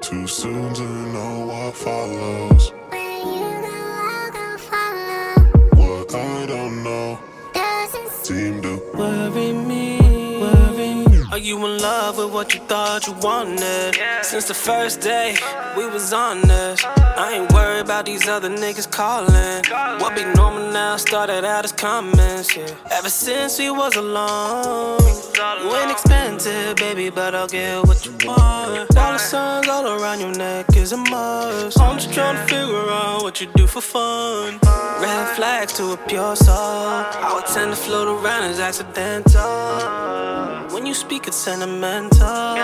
Too soon to know what follows. Where you go, I'll go follow. What I don't know Doesn't seem to Worry me, worry me. Are you in love with what you thought you wanted? Since the first day we was on this, I ain't worried about these other niggas calling. What be normal now started out as comments. Yeah. Ever since we was alone, you ain't expensive, baby, but I'll get what you want. Dollar signs all around your neck is a must. Oh, I'm just trying to figure out what you do for fun. Red flags to a pure soul. I would tend to float around as accidental. When you speak, it's sentimental.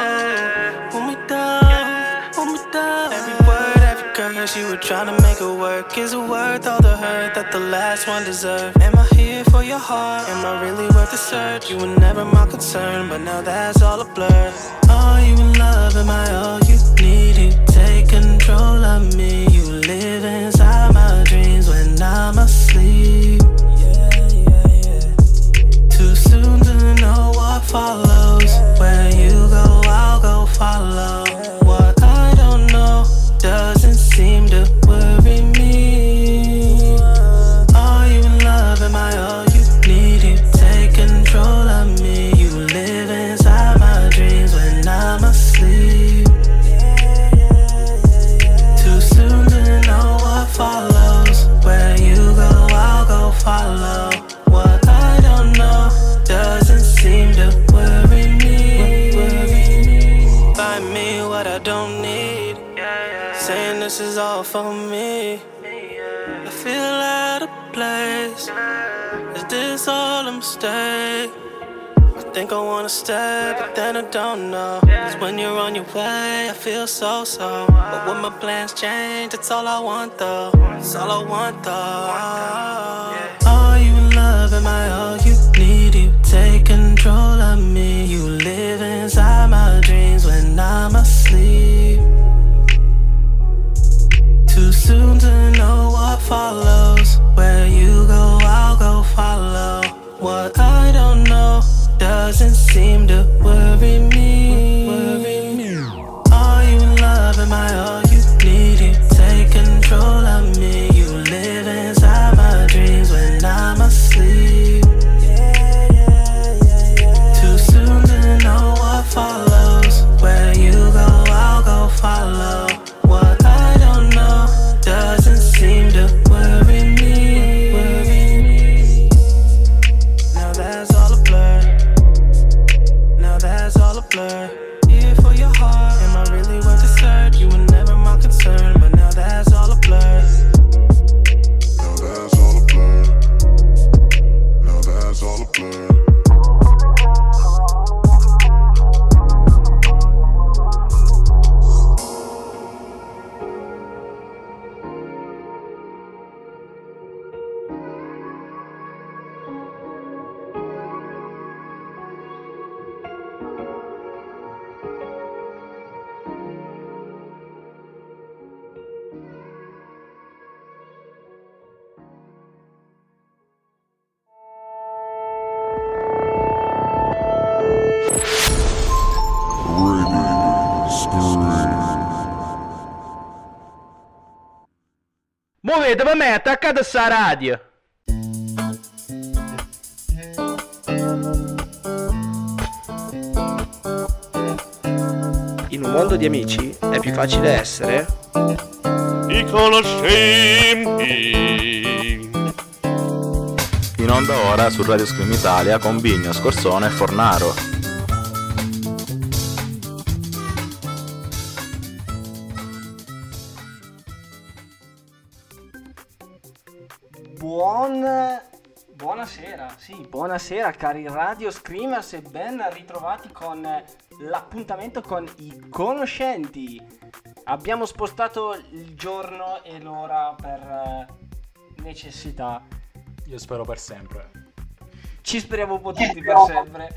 When we down, when we down. Curse you were trying to make it work. Is it worth all the hurt that the last one deserved? Am I here for your heart? Am I really worth the search? You were never my concern, but now that's all a blur. Are you in love? Am I all you need? You take control of me. You live inside my dreams when I'm asleep. Yeah, yeah, yeah. Too soon to know what follows. Where you go, I'll go follow. Seem to worry me. Are you in love? Am I all you need? You take control of me. You live inside my dreams when I'm asleep. Too soon to know what follows. Where you go, I'll go follow. This is all for me. I feel out of place. Is this all a mistake? I think I wanna stay, but then I don't know. Cause when you're on your way, I feel so so. But when my plans change, it's all I want though. It's all I want though. Are you in love? Am I all you need? You take control of me. You live inside my dreams when I'm asleep. Soon to know what follows. Where you go, I'll go follow. What I don't know doesn't seem to worry me. Are you in love? Am Muovete per me, attaccate sta radio. In un mondo di amici è più facile essere i conoscenti. In onda ora su Radio Scream Italia con Bigno, Scorsone e Fornaro. Cari radio screamers e ben ritrovati con l'appuntamento con i conoscenti. Abbiamo spostato il giorno e l'ora per eh, necessità. Io spero per sempre. Ci speriamo un po' tutti per sempre.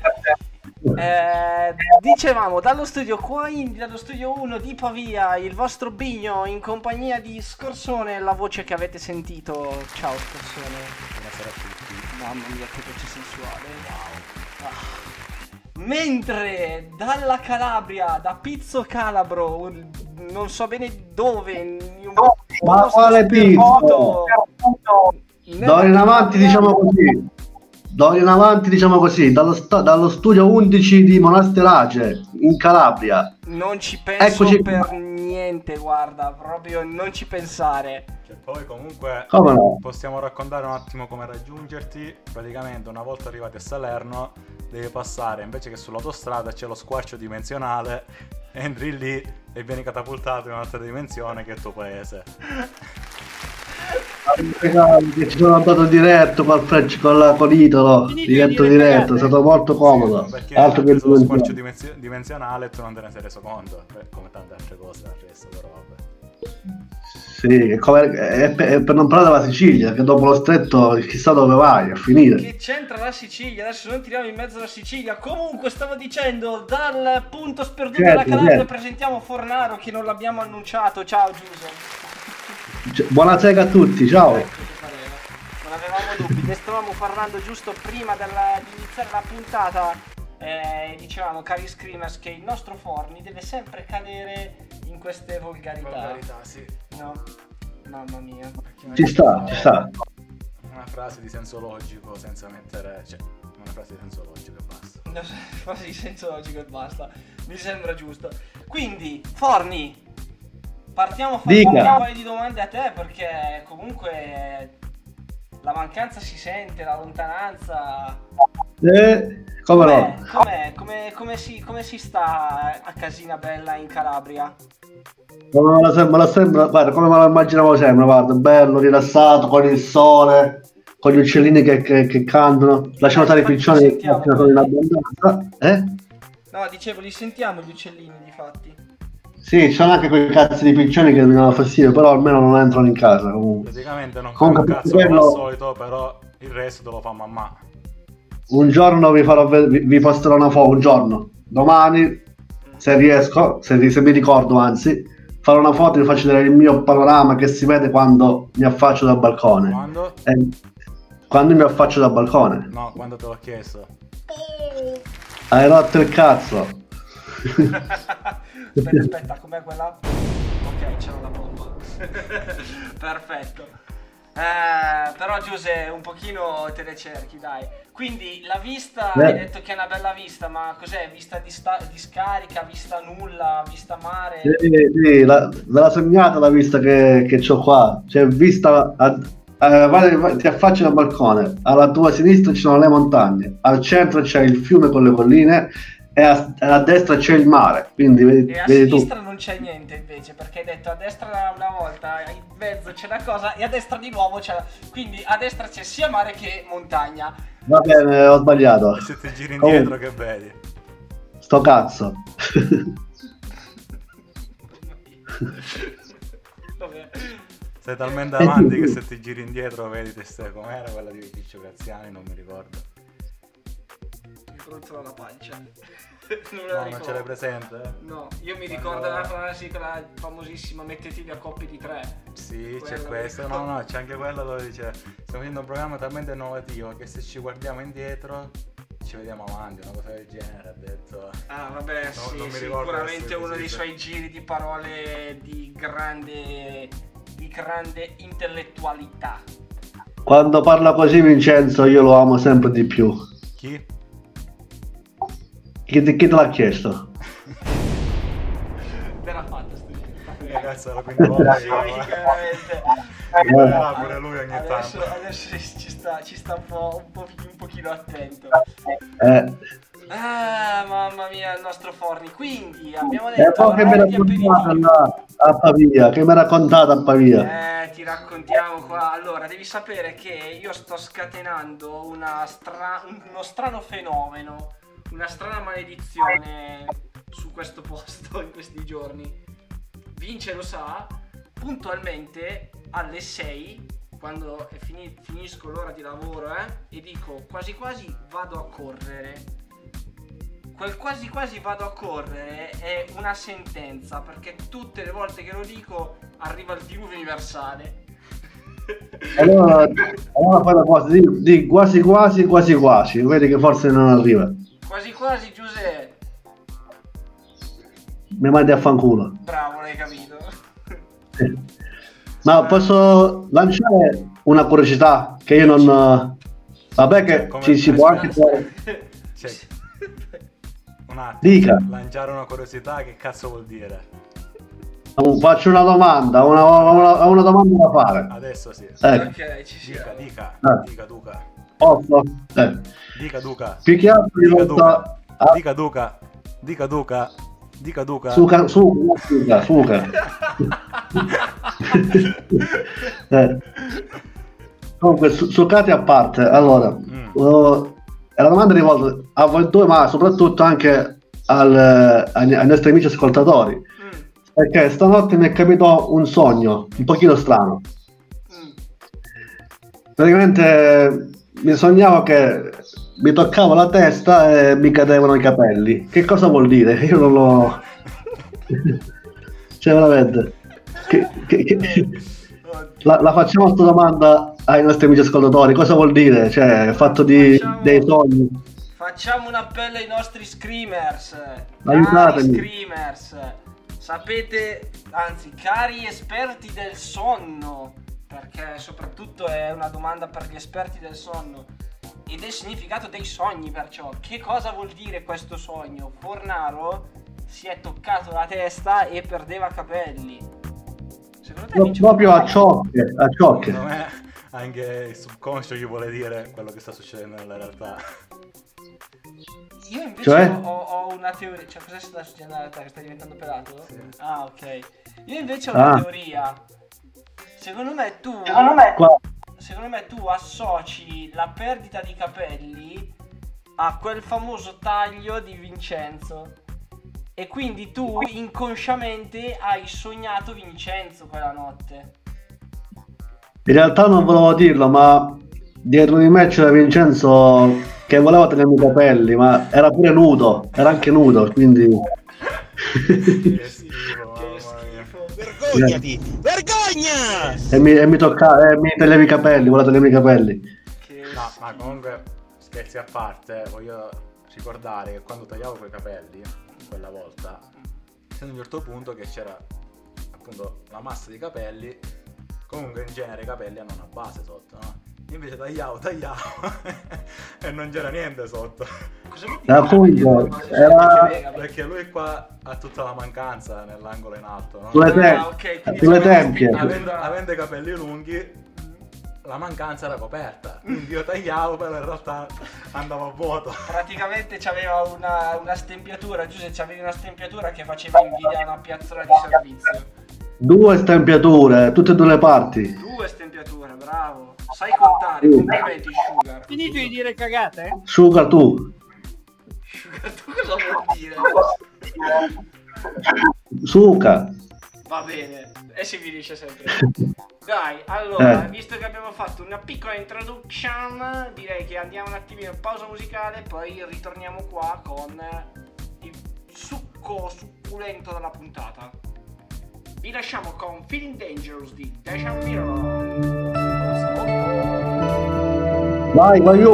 Eh, dicevamo dallo studio qua in, dallo studio 1 di Pavia il vostro Bigno in compagnia di Scorsone la voce che avete sentito ciao Scorsone Buonasera a tutti. Mamma mia che voce sensuale wow Ah. Mentre dalla Calabria, da Pizzo Calabro, un- non so bene dove, in un ma posto quale nella D'ora in avanti diciamo così. D'ora in avanti diciamo così, dallo, sta- dallo studio 11 di Monasterace in Calabria. Non ci penso Eccoci per niente, guarda, proprio non ci pensare. Cioè, poi comunque Come no? possiamo raccontare un attimo come raggiungerti. Praticamente una volta arrivati a Salerno devi passare, invece che sull'autostrada c'è lo squarcio dimensionale, entri lì e vieni catapultato in un'altra dimensione che è il tuo paese. Che ci sono andato diretto col freccio con, la, con Italo, diretto diretto, è stato molto comodo. Perché Altro che lo squarcio dimensione. dimenzio- dimensionale tu non te ne sei reso conto, Beh, come tante altre cose del resto, però vabbè. Sì, è, come- è per, è per non parlare della Sicilia, che dopo lo stretto chissà dove vai a finire. Che c'entra la Sicilia? Adesso non tiriamo in mezzo la Sicilia. Comunque, stavo dicendo, dal punto sperduto Certo, della Calabria certo. presentiamo Fornaro che non l'abbiamo annunciato. Ciao Giuseppe. Cioè, buonasera a tutti, ciao. Ecco. Non avevamo dubbi, ne stavamo parlando giusto prima della- di iniziare la puntata. Eh, dicevamo, cari screamers, che il nostro Forni deve sempre cadere in queste volgarità. sì. No, mamma mia. Ci sta, ci sta. Una frase di senso logico senza mettere... cioè, una frase di senso logico e basta. No, Frase di senso logico e basta. Mi sembra giusto. Quindi, Forni, partiamo a fare Dica. un paio di domande a te perché comunque la mancanza si sente, la lontananza. Eh, come Com'è? no? Com'è? Come, come si, come si sta a Casina Bella in Calabria? Come me lo sembra, sembra- guarda, come me lo immaginavo sempre, guarda, bello, rilassato, con il sole, con gli uccellini che, che- che cantano, lasciamo stare i piccioni in abbondanza. Eh? No, dicevo, li sentiamo gli uccellini, difatti. Sì, ci sono anche quei cazzi di piccioni che mi danno fastidio, però almeno non entrano in casa comunque. Praticamente non Comunque, un cazzo quello- come al solito, però il resto te lo fa mamma. Un giorno vi farò ve- vi, posterò una foto, un giorno. Domani, se riesco, se, se mi ricordo anzi, farò una foto e vi faccio vedere il mio panorama che si vede quando mi affaccio dal balcone. Quando? Eh, quando mi affaccio dal balcone. No, quando te l'ho chiesto. Hai rotto il cazzo. aspetta, aspetta, com'è quella? Ok, c'era la bomba. Perfetto. Eh, però Giuse, un pochino te le cerchi, dai. Quindi la vista, Eh. hai detto che è una bella vista, ma cos'è? Vista di, sta- di scarica, vista nulla, vista mare? Sì, sì, la, ve la sognata la vista che, che ho qua. Cioè, vista. a- vai- vai- ti affacci dal balcone. Alla tua sinistra ci sono le montagne, al centro c'è il fiume con le colline e a, a destra c'è il mare. Quindi vedi, E a vedi tu. sinistra non c'è niente invece, perché hai detto a destra una volta, in mezzo c'è una cosa e a destra di nuovo c'è... Quindi a destra c'è sia mare che montagna. Va bene, ho sbagliato. E se ti giri Oh. indietro che vedi? Sto cazzo. Vabbè. Sei talmente avanti che se ti giri indietro vedi te stai com'era quella di Piccio Graziani, non mi ricordo. Mi brontola la pancia. non No, non ce l'hai presente? eh? No, io mi ricordo la frase, quella famosissima, mettetevi a coppie di tre. Sì, c'è Quello questa. No, no, c'è anche quella dove dice stiamo facendo un programma talmente innovativo che se ci guardiamo indietro ci vediamo avanti, una cosa del genere, ha detto. Ah, vabbè, No, sì, non sicuramente uno dei suoi giri di parole di grande, di grande intellettualità. Quando parla così Vincenzo io lo amo sempre di più. Chi? Chi, te- chi te l'ha chiesto? Te l'ha fatta sto Che cazzo è la quinta volta che. Parlerà pure lui ogni Adesso, tanto. adesso ci sta, ci sta un, po', un, po', un pochino attento. Eh, Ah, mamma mia, il nostro Forni. Quindi abbiamo e detto poi che mi ha avanti raccontato aperitivo. là, a Pavia, che mi ha raccontato a Pavia. Eh, ti raccontiamo qua. Allora, devi sapere che io sto scatenando una stra- uno strano fenomeno, una strana maledizione su questo posto in questi giorni. Vince lo sa, puntualmente alle 6, quando fini- finisco l'ora di lavoro, eh, e dico quasi quasi vado a correre. Quel quasi quasi vado a correre è una sentenza perché tutte le volte che lo dico arriva il diluvio universale. Allora, allora fai una cosa, di, di quasi quasi quasi quasi, vedi che forse non arriva. Quasi quasi Giuseppe. Mi mandi a fanculo. Bravo, l'hai capito. Ma posso lanciare una curiosità che io non... Vabbè che Come- ci si può anche fare... Cioè, un attimo. Dica. Lanciare una curiosità, che cazzo vuol dire? Faccio una domanda, una, una- una domanda da fare. Adesso sì. Ecco, ok, ci Dica, siamo. dica, dica Duca. Posso? Eh. Dica Duca. Più che altro Dica rivolta Duca. a... Dica Duca. Dica Duca. Dica Duca. Suca, suca, suca, suca. Eh. Comunque, su, sucati a parte, allora, Mm. uh, è la domanda rivolta a voi due, ma soprattutto anche al- agli, ai nostri amici ascoltatori. Mm, Perché stanotte mi è capitato un sogno un pochino strano. mm. Praticamente mi sognavo che mi toccavo la testa e mi cadevano i capelli. Che cosa vuol dire? Io non lo. cioè, veramente. Che- che- che- La, la facciamo questa domanda ai nostri amici ascoltatori. Cosa vuol dire? Cioè, il fatto di, Facciamo- dei sogni. Facciamo un appello ai nostri screamers. Aiutatemi. Screamers. Sapete, anzi, cari esperti del sonno, perché soprattutto è una domanda per gli esperti del sonno e del significato dei sogni, perciò che cosa vuol dire questo sogno? Fornaro si è toccato la testa e perdeva capelli. Secondo te proprio a ciocche, a ciocche. Secondo me anche il subconscio gli vuole dire quello che sta succedendo nella realtà. Io invece Cioè? ho, ho una teoria. Cioè, cosa sta succedendo a te? Che stai diventando pelato? Sì. Ah, ok. Io invece ho una Ah. teoria. Secondo me tu. Qua. Secondo me tu associ la perdita di capelli a quel famoso taglio di Vincenzo. E quindi tu inconsciamente hai sognato Vincenzo quella notte. In realtà non volevo dirlo, ma dietro di me c'era Vincenzo che voleva tenermi i capelli, ma era pure nudo, era anche nudo, quindi... Che schifo, Che schifo. Vergognati! Vergogna! e, mi, e mi toccava, e mi toglieva i capelli, voleva tenermi i capelli. Che No, ma comunque, scherzi a parte, voglio ricordare che quando tagliavo quei capelli, quella volta, c'è un certo punto che c'era appunto la massa di capelli, comunque in genere i capelli hanno una base sotto, no? Invece tagliavo, tagliavo e non c'era niente sotto. Cosa vuol appunto, era- Perché lui qua ha tutta la mancanza nell'angolo in alto, no? Sulle, Ah, te- ok, quindi sulle tempie. Avendo, avendo i capelli lunghi, la mancanza era coperta. Quindi io tagliavo, però in realtà andavo a vuoto. Praticamente c'aveva una, una stempiatura, Giuseppe c'avevi una stempiatura che faceva invidia a una piazzola di servizio. Due stempiature, tutte e due le parti. Due stempiature, bravo. Sai contare, complimenti Sugar. Finito di dire cagate? Sugar tu, Sugar, tu cosa vuol dire? suca. Va bene, e si finisce sempre. Dai, allora, Eh. visto che abbiamo fatto una piccola introduction, direi che andiamo un attimino in pausa musicale, poi ritorniamo qua con il succo succulento della puntata. Vi lasciamo con Feeling Dangerous di Deja Mirror. Vai, vai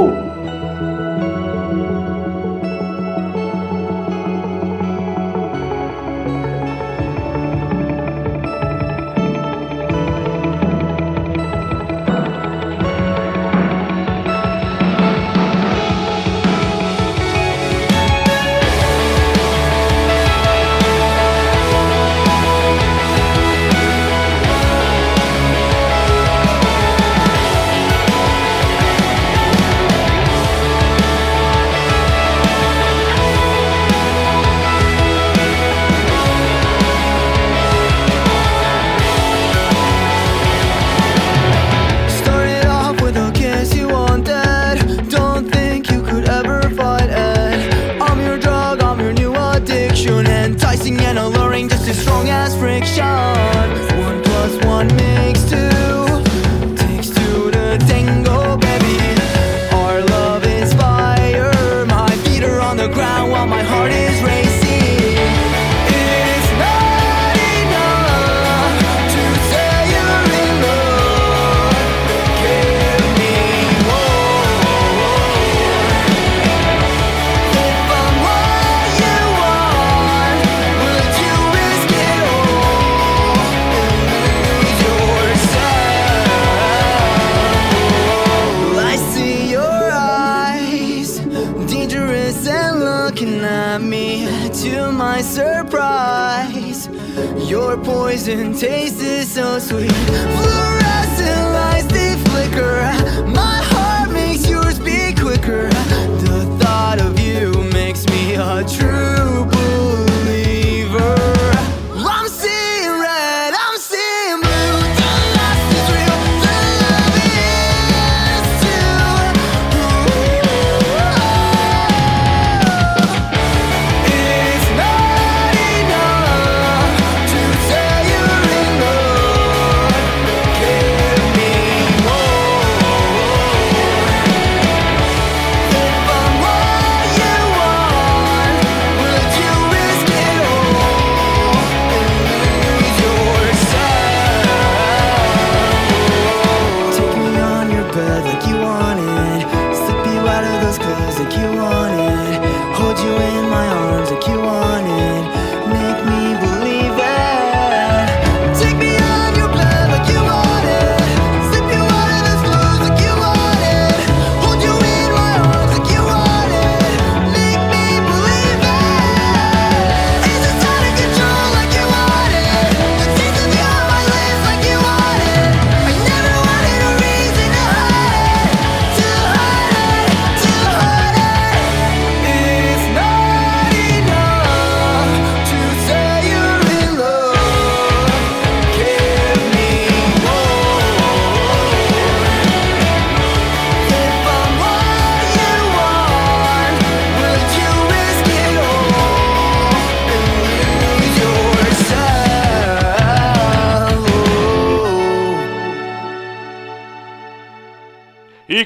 bird like you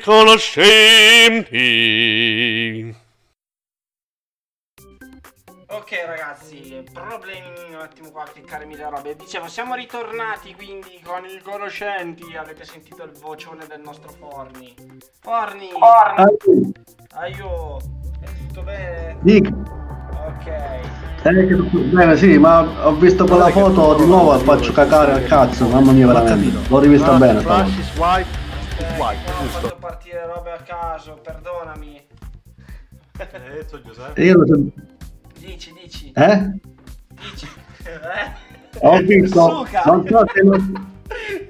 conoscenti. Ok ragazzi, problemi un attimo qua a cliccarmi le robe. Dicevo, siamo ritornati quindi con i conoscenti. Avete sentito il vocione del nostro Forni. Forni! Aio! È tutto bene? Dica. Ok. Eh, che- Bene, sì, ma ho visto quella foto di nuovo e faccio cacare al cazzo, mamma mia, veramente. L'ho rivista bene. Flash stavolta. Eh, White, ho fatto partire robe a caso, perdonami. Hai detto Giuseppe? Io lo so- Dici, dici. Eh? Dici. Eh? Ho visto, non so se,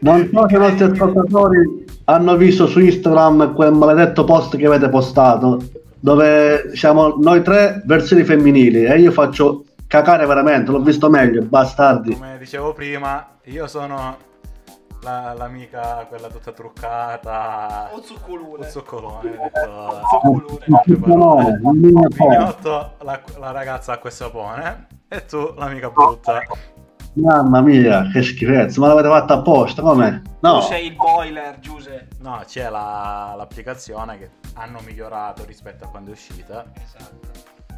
non so se i nostri ascoltatori hanno visto su Instagram quel maledetto post che avete postato, dove siamo noi tre versioni femminili e io faccio cacare veramente, l'ho visto meglio, bastardi. Come dicevo prima, io sono la- l'amica, quella tutta truccata. No, non mi fa. Pignotto, la, la ragazza acqua e sapone. E tu, l'amica brutta. Mamma mia, che schifezza, ma l'avete fatta apposta, come? No, Tu sei il boiler, Giuse. No, c'è la- l'applicazione che hanno migliorato rispetto a quando è uscita. Esatto.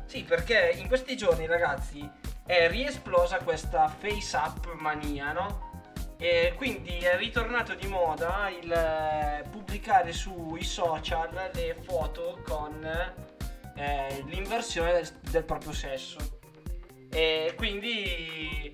Sì, perché in questi giorni, ragazzi, è riesplosa questa face up mania, no? E quindi è ritornato di moda il eh, pubblicare sui social le foto con eh, l'inversione del, del proprio sesso. E quindi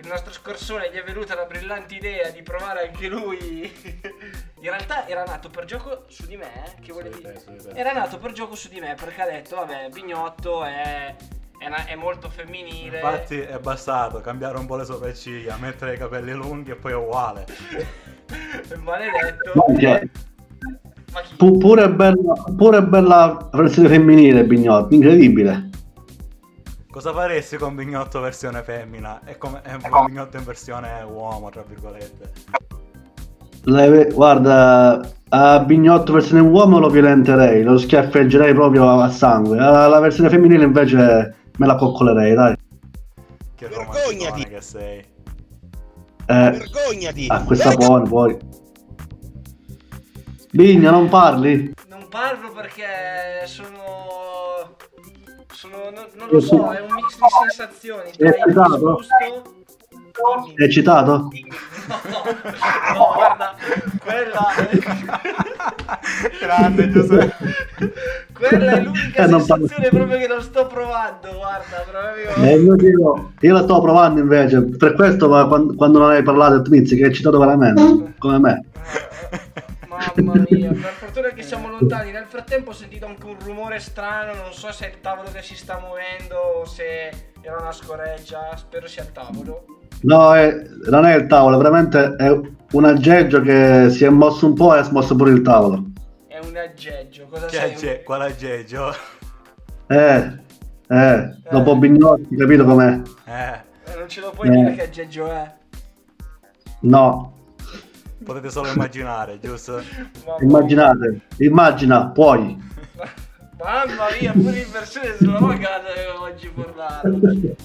il nostro scorsone gli è venuta la brillante idea di provare anche lui. In realtà era nato per gioco su di me, eh, che volevi Su di te, su di te. Era nato per gioco su di me perché ha detto, vabbè, Bignotto è, è, una- è molto femminile. Infatti è bastato cambiare un po' le sopracciglia, mettere i capelli lunghi e poi è uguale. Maledetto. Minchia. Ma? Pu- pure, bella, pure bella versione femminile, Bignotto, incredibile. Cosa faresti con Bignotto versione femmina? E come e con Bignotto in versione uomo, tra virgolette. Le- guarda, a Bignotto versione uomo lo violenterei, lo schiaffeggerei proprio a, a sangue. La, la versione femminile invece me la coccolerei, dai. Che Vergognati! che sei. Eh, Vergognati! a questa sapone poi. Bigna, non parli? Non parlo perché sono... sono non, non lo so, è un mix di sensazioni. È eccitato? disgusto... È eccitato? No, no, guarda, quella... Grande Giuseppe. Quella è l'unica Eh, non parlo. sensazione proprio che non sto provando, guarda, proprio... Eh, io, dico- io la sto provando invece, per questo ma quando, quando non hai parlato inizi che è eccitato veramente, come me. Mamma mia, per fortuna che siamo lontani. Nel frattempo ho sentito anche un rumore strano, non so se è il tavolo che si sta muovendo o se era una scoreggia, spero sia il tavolo. No, è- non è il tavolo, veramente è un aggeggio che si è mosso un po' e ha smosso pure il tavolo. È un aggeggio. Cosa Che sei? agge- quale aggeggio? Eh, eh, dopo Bignotti, capito com'è? Eh, Eh, Non ce lo puoi Eh. dire che aggeggio è. No, potete solo immaginare, giusto? Mamma immaginate, immagina, puoi. Mamma mia, pure in versione devo oggi parlare. Dai,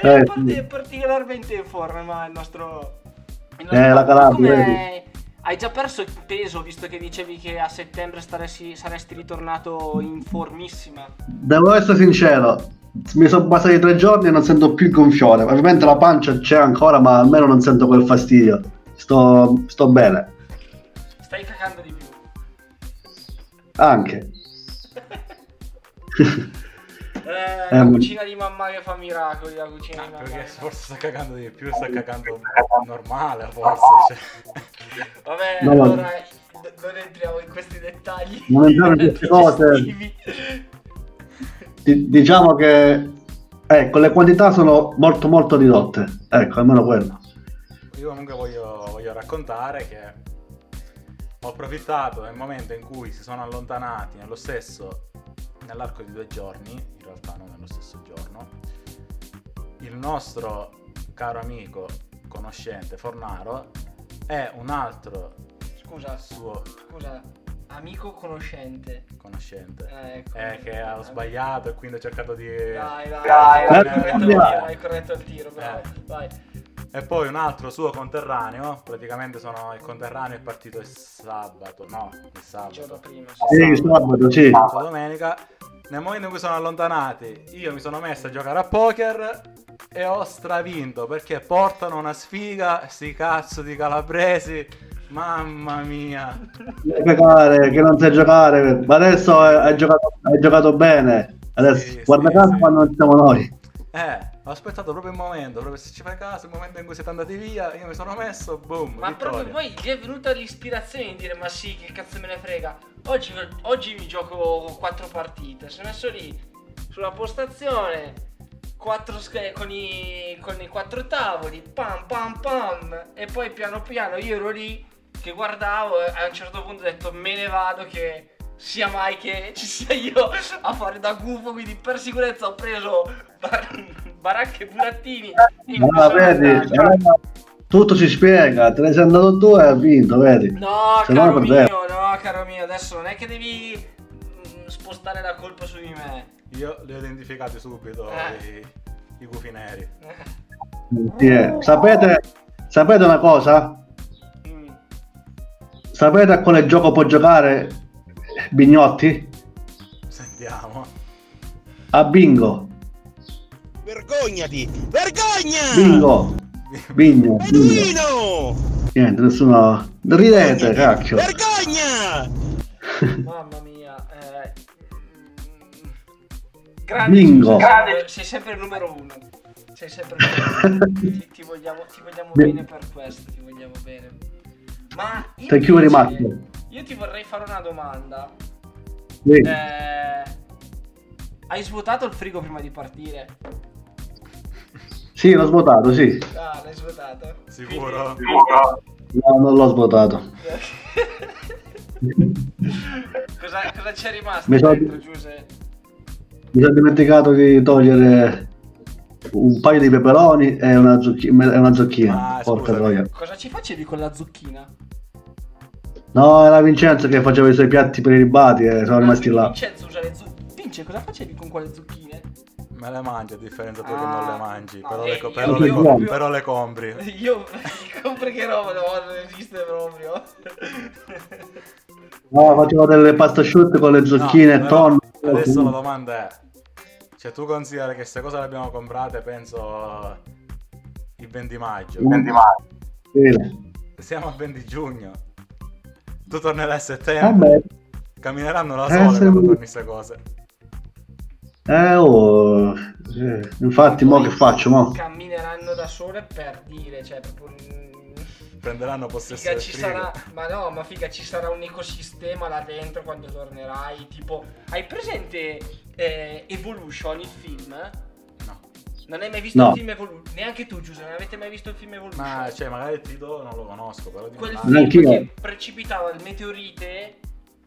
è Eh, parti- sì. particolarmente in forma il nostro... il Eh, la Calabria, Hai già perso il peso visto che dicevi che a settembre staresti, saresti ritornato in formissima. Devo essere sincero, mi sono passati tre giorni e non sento più il gonfiore. Ovviamente la pancia c'è ancora, ma almeno non sento quel fastidio. Sto, sto bene, Stai cagando di più. anche. Eh, Eh, la ma- cucina di mamma che fa miracoli, la cucina di mamma. Perché che- forse sta cagando di più, sta cagando normale, forse. Cioè. Vabbè, No, allora d- non entriamo in questi dettagli. Non entriamo in queste cose. Di- diciamo che ecco, le quantità sono molto molto ridotte. Ecco, almeno quello. Io comunque voglio, voglio raccontare che ho approfittato nel momento in cui si sono allontanati nello stesso, nell'arco di due giorni, in realtà non nello stesso giorno, il nostro caro amico, conoscente, Fornaro, e un altro Scusa, suo scusa, amico conoscente. conoscente, Eh, ecco. eh, che ha sbagliato e quindi ho cercato di... Dai, dai, Dai, hai dai, corretto il dai. tiro, hai corretto il tiro, bravo. Eh. Vai. E poi un altro suo conterraneo, praticamente sono il conterraneo è partito il sabato, no, il Il sabato. giorno prima. Sì, sabato, sì. Sabato, domenica. Nel momento in cui sono allontanati, io mi sono messo a giocare a poker e ho stravinto perché portano una sfiga, sti cazzo di calabresi. Mamma mia. Giocare, che non sai giocare. Ma adesso hai, giocato, hai giocato bene. Adesso Sì, guarda sì, caso sì. quando non siamo noi. Eh, ho aspettato proprio il momento, proprio se ci fai caso, il momento in cui siete andati via, io mi sono messo, boom, Ma proprio vittoria. poi gli è venuta l'ispirazione di dire ma sì, che cazzo me ne frega. Oggi, oggi mi gioco quattro partite. Si è messo lì sulla postazione. Quattro sch- con, i, con i quattro tavoli, pam pam pam. E poi piano piano io ero lì che guardavo e a un certo punto ho detto me ne vado che sia mai che ci sia io a fare da gufo. Quindi per sicurezza ho preso bar- baracche e burattini. e Ah, sono vedi, eh, tutto si spiega. Te ne sei andato tu e hai vinto, vedi? No, Se caro mio, no, caro mio, adesso non è che devi spostare la colpa su di me. Io li ho identificati subito Eh. i, i gufi neri. Sì, eh. Sapete, sapete una cosa? Mm. Sapete a quale gioco può giocare Bignotti? Sentiamo. A bingo. Vergognati! Vergogna! Bingo. Bingo. bingo. Beduino! Niente, nessuno. Ridete, cacchio. Vergogna! Mamma mia, grande, Bingo. Giuseppe, sei sempre il numero uno. Sei sempre il numero uno. Ti, ti vogliamo, ti vogliamo bene per questo, ti vogliamo bene. Ma io, più invece- rimasto. io ti vorrei fare una domanda. Sì. Eh, hai svuotato il frigo prima di partire? Sì, l'ho svuotato, sì. Ah, l'hai svuotato. Sicuro? No, non l'ho svuotato. cosa, cosa c'è rimasto Mi sono- dentro, Giuse? Mi sono dimenticato di togliere un paio di peperoni e una, zucchi- e una zucchina. Ah, Porca scusami. troia. Cosa ci facevi con la zucchina? No, era Vincenzo che faceva i suoi piatti prelibati e sono Ah, rimasti là. Vincenzo usa le zucchine. Vince, cosa facevi con quelle zucchine? Me le mangi a differenza tua che Ah, non le mangi, no, però, eh, le, co- però, le, co- proprio- però le compri. Io compri che roba, no, non esiste proprio. No, facevo delle pasta asciutte con le zucchine No, e tonno. Adesso la domanda è: cioè, tu consideri che queste cose le abbiamo comprate, penso, il 20 maggio. Sì. Siamo al 20 giugno. Tu tornerai a settembre. Vabbè. Camineranno da Eh, sole se- quando torni queste cose. Eh, oh. eh, Infatti, mo che faccio, mo? Cammineranno da sole per dire, cioè proprio... mm, Prenderanno possesso Figa, ci sarà, ma no, ma figa, ci sarà un ecosistema là dentro quando tornerai. Tipo, hai presente eh, Evolution, il film? No. Non hai mai visto No. il film Evolution? Neanche tu, Giuseppe, non avete mai visto il film Evolution? Ma cioè, magari il titolo non lo conosco, però di Quel film che precipitava il meteorite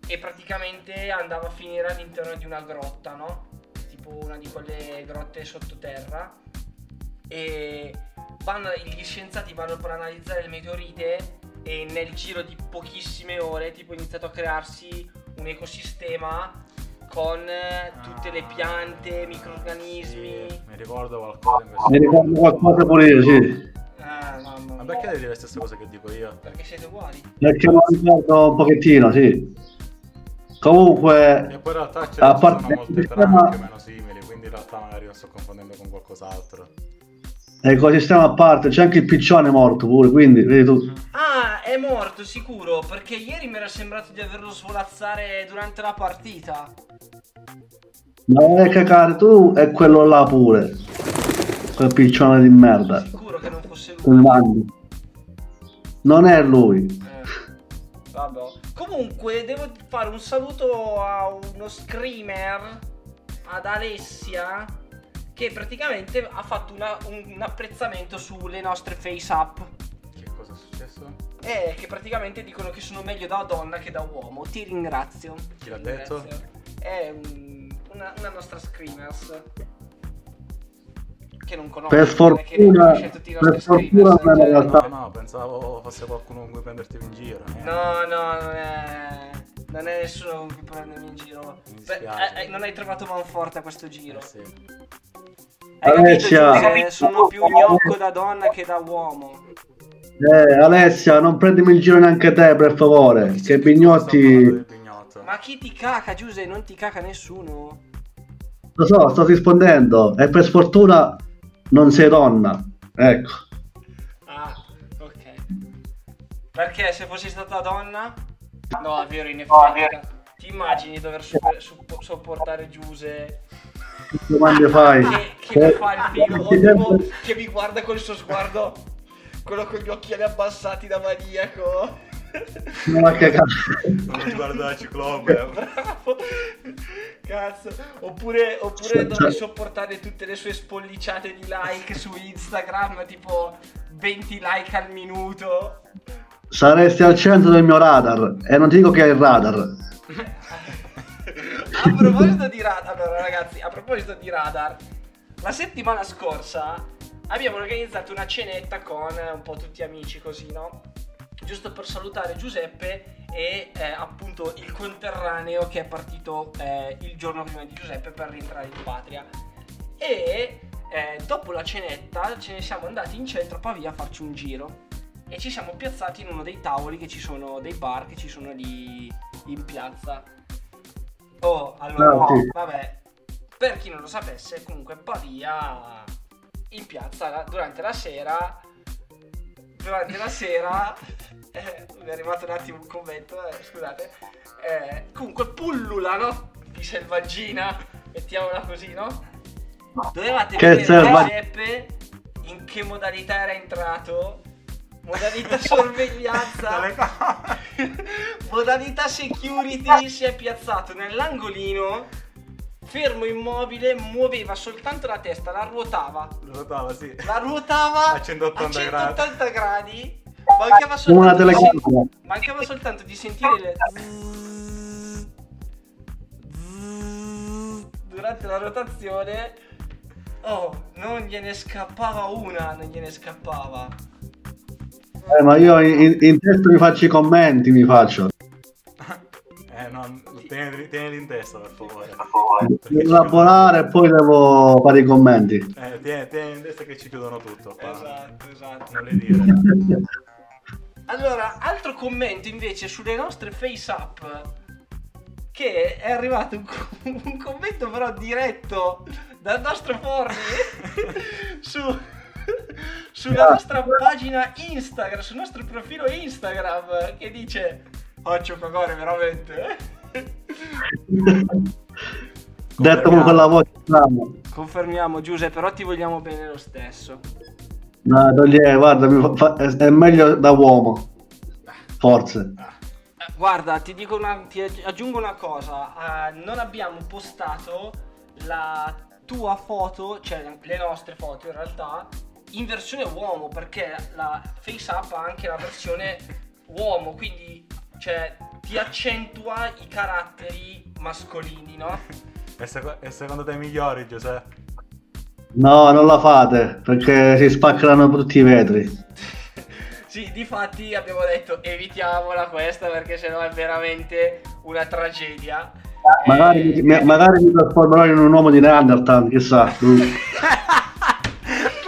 e praticamente andava a finire all'interno di una grotta, no? Tipo una di quelle grotte sottoterra. E vanno- gli scienziati vanno per analizzare il meteorite e nel giro di pochissime ore tipo è iniziato a crearsi un ecosistema con eh, tutte le piante, microrganismi. Sì, mi ricordo qualcosa in questo Mi ricordo qualcosa pure io, sì. Ah, mamma Ma perché devi dire le stesse cose che dico io? Perché siete uguali? Perché lo ricordo un pochettino, sì. Comunque, E poi in realtà ci parte sono molte trame sistema- più o meno simili, quindi in realtà magari lo sto confondendo con qualcos'altro. Ecosistema a parte, c'è anche il piccione morto pure, quindi vedi tu. Ah, è morto sicuro, perché ieri mi era sembrato di averlo svolazzare durante la partita. Ma è cagare tu e quello là pure. Quel piccione di merda. Sicuro che non fosse lui. Non è lui. Eh, vabbè. Comunque, devo fare un saluto a uno screamer, ad Alessia, che praticamente ha fatto una- un, un apprezzamento sulle nostre face up. Che cosa è successo? E che praticamente dicono che sono meglio da donna che da uomo. Ti ringrazio. Chi l'ha Ti detto? ringrazio. È un- una, una nostra screamers. Che non conosco. Per è che fortuna, conosce tutti i nostri per fortuna è cioè- la realtà. No, no, pensavo fosse qualcuno con cui prenderti in giro. eh. No, no, non è. Non è nessuno con cui prendermi in giro. Mi Beh, eh, eh, non hai trovato manforte a questo giro. Eh sì. Alessia. Sono più gnocco da donna che da uomo. Eh, Alessia, non prendimi in giro neanche te, per favore. Che Pignotti. Ma chi ti caca, Giuse? Non ti caca nessuno. Lo so, sto rispondendo. E per sfortuna non sei donna. Ecco. Ah, ok. Perché se fossi stata donna? No, è vero, in effetti. Ti immagini dover super- sopportare Giuse Che domande fai? che, che mi Eh, fa il figo, tipo, che mi guarda col suo sguardo, quello con gli occhiali abbassati da maniaco. Non va a cagare. Non guarda la ciclope. Bravo. Cazzo. Oppure, oppure dovrei sopportare tutte le sue spolliciate di like su Instagram, tipo 20 like al minuto. Saresti al centro del mio radar. E non ti dico che hai il radar. A proposito di radar, allora ragazzi, a proposito di radar, la settimana scorsa abbiamo organizzato una cenetta con un po' tutti amici così, no? Giusto per salutare Giuseppe e eh, appunto il conterraneo che è partito eh, il giorno prima di Giuseppe per rientrare in patria. E eh, dopo la cenetta ce ne siamo andati in centro a Pavia a farci un giro e ci siamo piazzati in uno dei tavoli che ci sono, dei bar che ci sono lì in piazza. Oh, allora, Ah, sì. vabbè, per chi non lo sapesse, comunque Pavia in piazza durante la sera, durante la sera, eh, mi è arrivato un attimo un commento, eh, scusate, eh, comunque pullula, no? Di selvaggina, mettiamola così, no? Dovevate Che vedere Giuseppe in che modalità era entrato. Modalità sorveglianza. modalità security si è piazzato nell'angolino. Fermo immobile, muoveva soltanto la testa, la ruotava. Lo notava, sì. La ruotava A 180 a gradi. 180 gradi. Mancava Come una soltanto, di, sen- telecamera. mancava soltanto di sentire le durante la rotazione. Oh, non gliene scappava una, non gliene scappava. Eh, ma io in, in testo mi faccio i commenti, mi faccio. Eh, no, tenili, tenili in testa, per favore. Devo elaborare e poi devo fare i commenti. Eh, tieni, tieni in testa che ci chiudono tutto. qua. Esatto, esatto. Non le dire. Allora, altro commento invece sulle nostre face up. Che è arrivato un, un commento però diretto dal nostro Forni su, sulla nostra pagina Instagram, sul nostro profilo Instagram che dice faccio cagare veramente. Detto con quella voce. Confermiamo Giuseppe, però ti vogliamo bene lo stesso. No, guarda, mi fa- fa- è è meglio da uomo. Forse. Eh, Guarda, ti dico una, ti aggi- aggiungo una cosa. eh, non abbiamo postato la tua foto, cioè le nostre foto in realtà, in versione uomo, perché la FaceApp ha anche la versione uomo, quindi cioè, ti accentua i caratteri mascolini, no? E, seco- e secondo te migliori, Giuseppe? No, non la fate perché si spaccheranno tutti i vetri. Sì, difatti abbiamo detto evitiamola questa perché sennò è veramente una tragedia. Magari, Eh, magari mi trasformerò in un uomo di Neanderthal, chissà.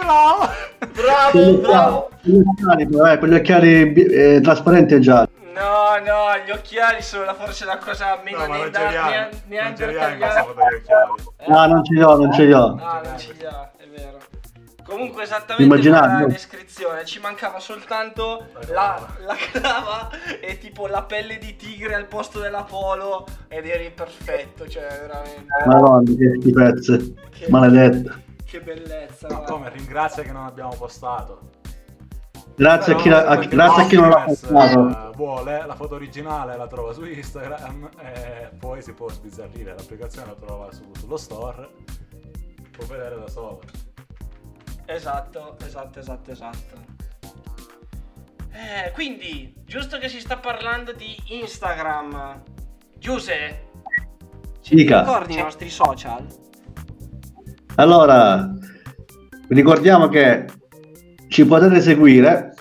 Bravo! Bravo, bravo! con gli occhiali, eh, con gli occhiali bi- eh, trasparenti e gialli. No, no, gli occhiali sono la- forse la cosa meno No, ma non ce neanda- li hai. nean- Non ce li hai in gli occhiali. No, non ce li ho, non ce li ho. Ah, non ce li ha, è vero. Comunque esattamente Immaginate, la no? descrizione, ci mancava soltanto la, la clava e tipo la pelle di tigre al posto della polo ed eri perfetto, cioè veramente. Madonna, che schifezze. Che- Maledetta. Che bellezza. Ma come? Ringrazia che non abbiamo postato. Grazie a chi, l'ha- a- Perché grazie a chi non l'ha postato. eh, vuole la foto originale la trova su Instagram e poi si può sbizzarrire l'applicazione la trova su- sullo store può vedere da solo Esatto, esatto, esatto, esatto. Eh, quindi, giusto che si sta parlando di Instagram, Giuse, ci Dica. ricordi i nostri social? Allora, ricordiamo che ci potete seguire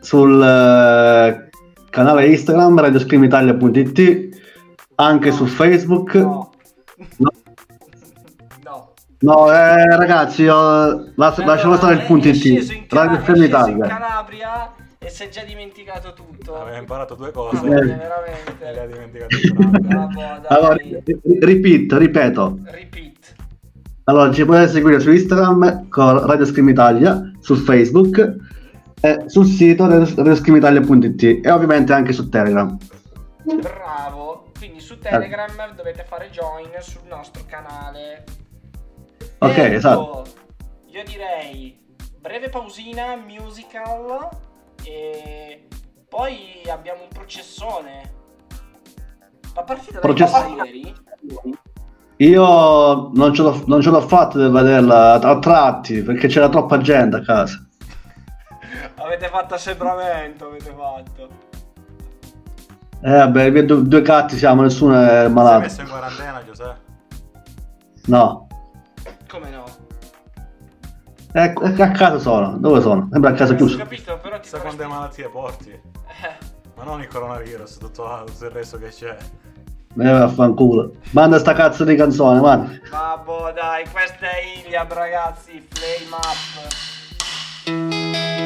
sul eh, canale Instagram radioscreamitalia.it anche su Facebook. No. No. No. No, eh, ragazzi, io las- lasciamo stare il punto in it. Cala- Radio Scream Italia. Calabria e si è già dimenticato tutto. aveva imparato due cose Eh. e le veramente. ha dimenticate entrambe Vabbè, dai. Allora, ri- repeat, ripeto. Repeat. Allora, ci potete seguire su Instagram con Radio Scream Italia, su Facebook e sul sito radioscreamitalia.it e ovviamente anche su Telegram. Bravo. Quindi su Telegram dovete fare join sul nostro canale. Ok, Detto, esatto. Io direi breve pausina musical e poi abbiamo un processone. La partita Process- vista ieri? Io non ce l'ho, non ce l'ho fatto di vederla a tratti perché c'era troppa gente a casa. Avete fatto assembramento, avete fatto. Eh, vabbè, due, due gatti siamo, nessuno è sei malato. messo in quarantena Giuseppe No. Come no? Eh, a casa sono. Dove sono? Sempre a casa Ho chiuso. capito, però ti dovresti- quante malattie porti Eh, ma non il coronavirus tutto, tutto il resto che c'è Eh, vaffanculo. Manda sta cazzo di canzone, man. Vabbè, dai, questa è Iliad, ragazzi. Flame up.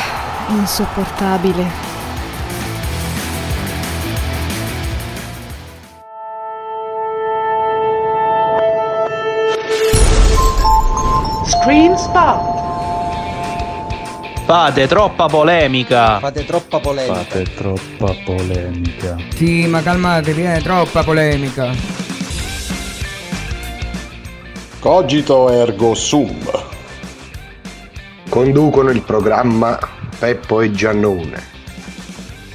insopportabile. Screen Stop. Fate troppa polemica. Fate troppa polemica. Fate troppa polemica. Sì, ma calmatevi, è troppa polemica. Cogito ergo sum. Conducono il programma Peppo e Giannone.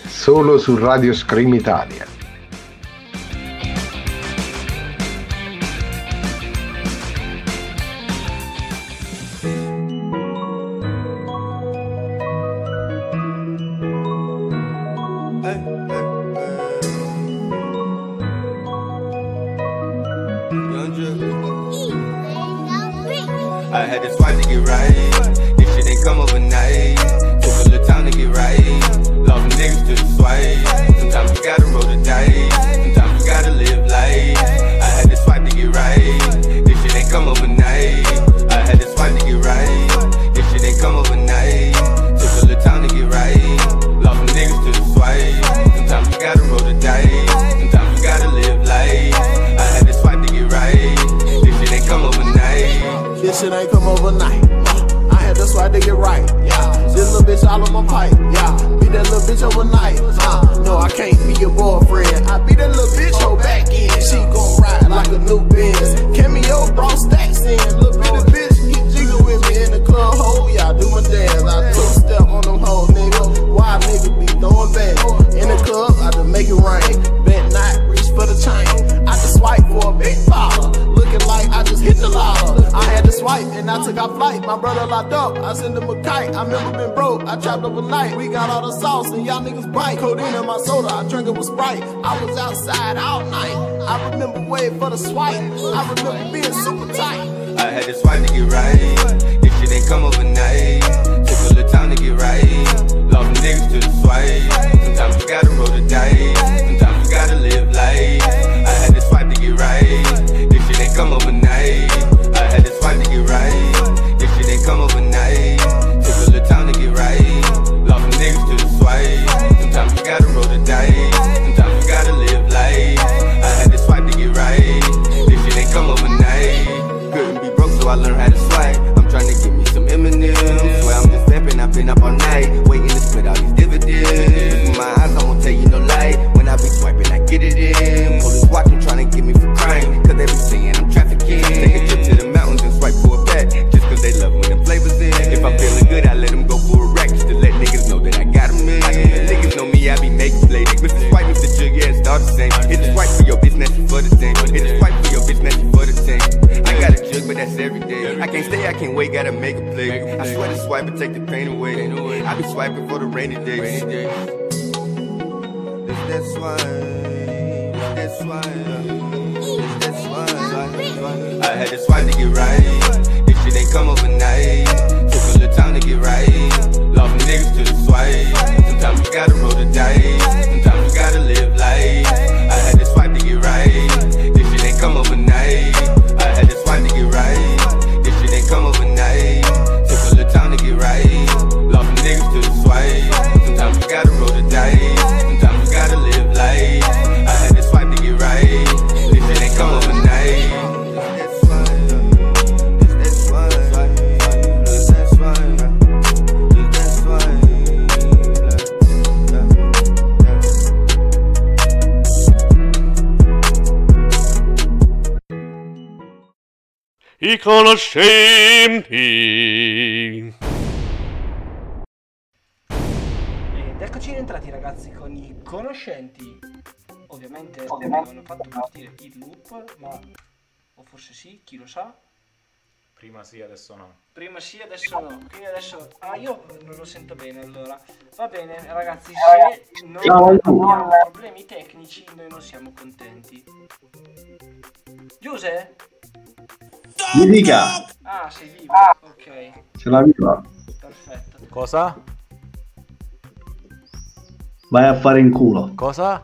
Solo su Radio Scream Italia. night. I remember waiting for the swipe. I remember being super tight. I had to swipe to get right. This shit ain't come overnight. Took a little time to get right. Lost niggas to the swipe. Sometimes you gotta roll the dice. Sometimes you gotta live life. I had to swipe to get right. This shit ain't come overnight. I had to swipe to get right. swiping for the rainy days. Rainy days. That's why, that's why, that's why, I had to swipe to get right. This shit ain't come overnight. Took a little time to get right. Lost niggas to the swipe. Sometimes you gotta roll the dice. Sometimes you gotta live. I conoscenti. Ed eccoci rientrati ragazzi con i conoscenti. Ovviamente avevano fatto partire il loop, ma o forse sì, chi lo sa. Prima sì, adesso no. Prima sì, adesso no. Quindi adesso. Ah, io non lo sento bene allora. Va bene, ragazzi, se non abbiamo problemi tecnici, noi non siamo contenti. Giuse? Mi dica, Ah, sei vivo. Ok, ce la viva. perfetto. Cosa? Vai a fare in culo. Cosa?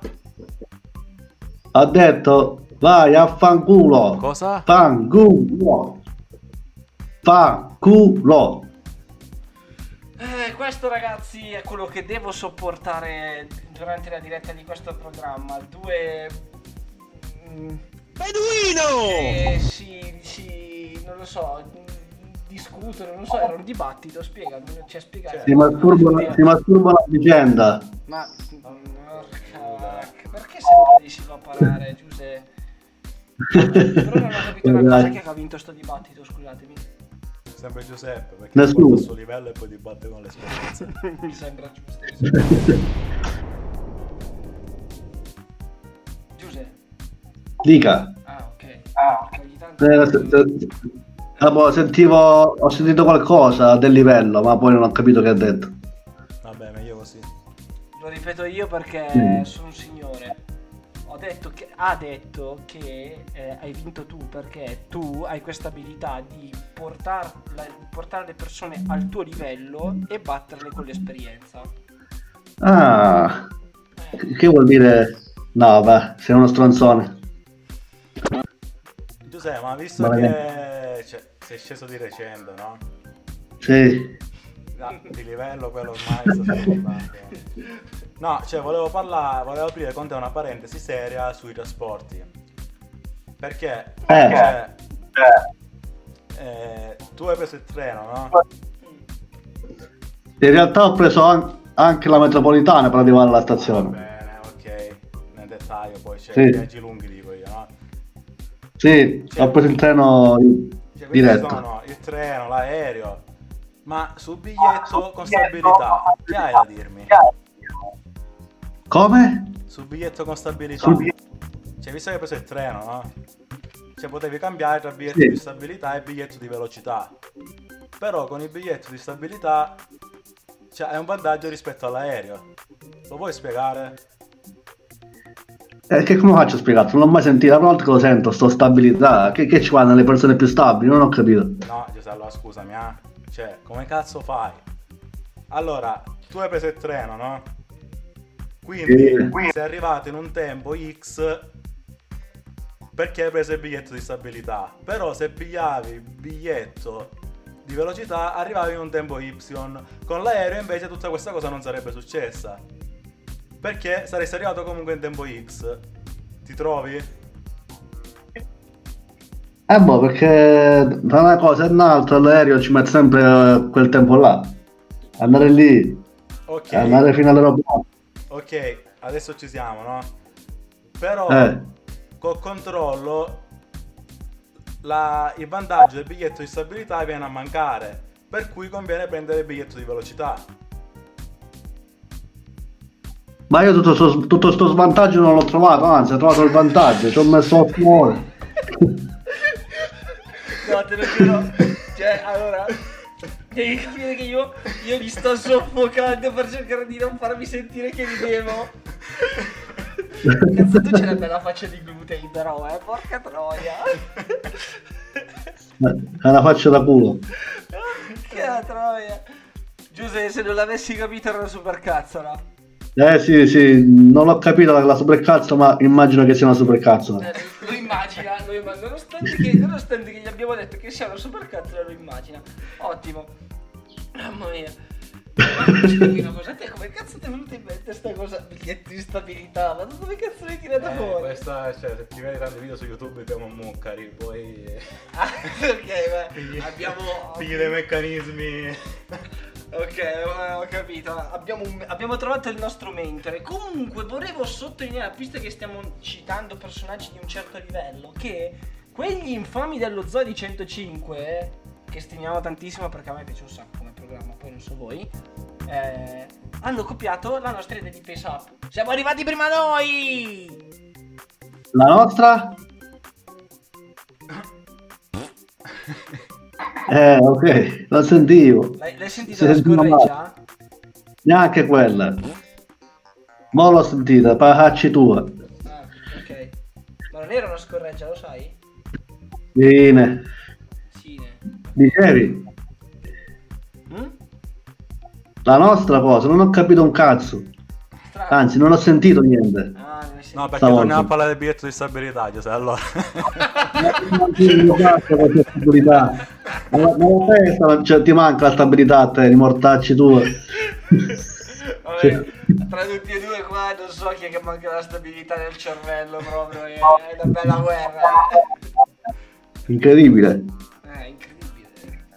Ha detto, vai a fanculo. Cosa? Fanculo. Fanculo. Eh, questo ragazzi è quello che devo sopportare durante la diretta di questo programma. Due... mm, Beduino! Eh, sì, sì, non lo so, discutono, non lo so, era un dibattito, spiega, non ci ha spiegato. Si masturba, si la vicenda. Ma, porca, perché sempre lì si va a parare, Giuseppe? Però non ho capito una cosa, che ha vinto sto dibattito, scusatemi. Sempre Giuseppe, perché Nessuno. il suo livello e poi dibatte con l'esperienza. Mi sembra giusto. Dica. Ah, ok. Ah, perché ogni tanto... Eh, se- se- sentivo, ho sentito qualcosa del livello, ma poi non ho capito che ha detto. Vabbè, meglio così. Lo ripeto io perché Mm. sono un signore. Ho detto che, ha detto che eh, hai vinto tu perché tu hai questa abilità di portar- la- portare le persone al tuo livello e batterle con l'esperienza. Ah, che vuol dire? No, beh, sei uno stronzone. Giuseppe, ma visto Va che cioè, sei sceso di recente, no? Sì. Ah, di livello quello ormai arrivando. No, cioè volevo parlare, volevo aprire con te una parentesi seria sui trasporti. Perché? Cioè, eh, tu hai preso il treno, no? In realtà ho preso an- anche la metropolitana per arrivare alla stazione. Bene, ok. Nel dettaglio poi c'è Sì. i viaggi lunghi no? Sì, ho preso il treno Cioè, diretto. sono il treno, l'aereo. Ma sul biglietto con stabilità, che hai da dirmi? Come? Sul biglietto con stabilità. Sul bi- Cioè, visto che hai preso il treno, no? Cioè, potevi cambiare tra biglietto Sì. di stabilità e biglietto di velocità. Però con il biglietto di stabilità cioè, è un vantaggio rispetto all'aereo. Lo vuoi spiegare? Eh, che come faccio a spiegarlo? Non l'ho mai sentito, la prima volta che lo sento, sto stabilità. Che, che ci vanno le persone più stabili? Non ho capito. No, Giuseppe, allora scusami, eh. Cioè, come cazzo fai? Allora, tu hai preso il treno, no? Quindi Sì. sei arrivato in un tempo X perché hai preso il biglietto di stabilità. Però se pigliavi il biglietto di velocità arrivavi in un tempo Y. Con l'aereo invece tutta questa cosa non sarebbe successa. Perché saresti arrivato comunque in tempo X. Ti trovi? Eh boh, perché tra una cosa e un'altra l'aereo ci mette sempre eh, quel tempo là. Andare lì, Ok. andare fino all'aeroporto. Ok, adesso ci siamo, no? Però Eh. col controllo la- il vantaggio del biglietto di stabilità viene a mancare, per cui conviene prendere il biglietto di velocità. Ma io tutto sto, tutto sto svantaggio non l'ho trovato, anzi ho trovato il vantaggio, ci ho messo 8 ore. No, te lo giuro. Cioè, allora. Devi capire che io, io li sto soffocando per cercare di non farmi sentire che ridevo. Cazzo, tu c'è una bella faccia di glutei, però, eh. Porca troia. È una faccia da culo. Che la troia. Giuseppe, se non l'avessi capito era una supercazzola. Eh sì, sì, non l'ho capito la, la supercazzo, ma immagino che sia una supercazzo. Eh, Lo immagina, lo immagina. Nonostante, che, nonostante che gli abbiamo detto che sia una supercazzola, lo immagina. Ottimo. Mamma mia. Ma cosa, a te come cazzo ti è venuta in mente sta cosa? Biglietti di stabilità, ma da dove cazzo l'hai tirata Eh, fuori? questa, cioè, se ti vedi tanti video su YouTube abbiamo Muccari, poi ok, beh, abbiamo... pigli dei meccanismi. Ok, eh, ho capito. Abbiamo, un- abbiamo trovato il nostro mentore. Comunque, volevo sottolineare, visto che stiamo citando personaggi di un certo livello, che quegli infami dello Zoo di 105, che stimiamo tantissimo perché a me piace un sacco come programma, poi non so voi, eh, hanno copiato la nostra idea di Face Up. Siamo arrivati prima noi! La nostra? Eh, ok, lo sentivo. L'hai, l'hai sentita la scorreggia? Neanche quella. Mo l'ho sentita, pacacci tua. Ah, ok. Ma non era una scorreggia, lo sai? Sine. Dicevi? Mm? La nostra cosa, non ho capito un cazzo. Anzi, non ho sentito niente. Ah, No, perché Stavolta. torniamo a parlare del biglietto di stabilità, Giuseppe, allora. Stabilità. Ma ma la testa, non- cioè, ti manca la stabilità a te, di mortacci tu. Vabbè, tra tutti e due qua non so chi è che manca la stabilità nel cervello proprio, è, è una bella guerra. Incredibile. Eh, incredibile.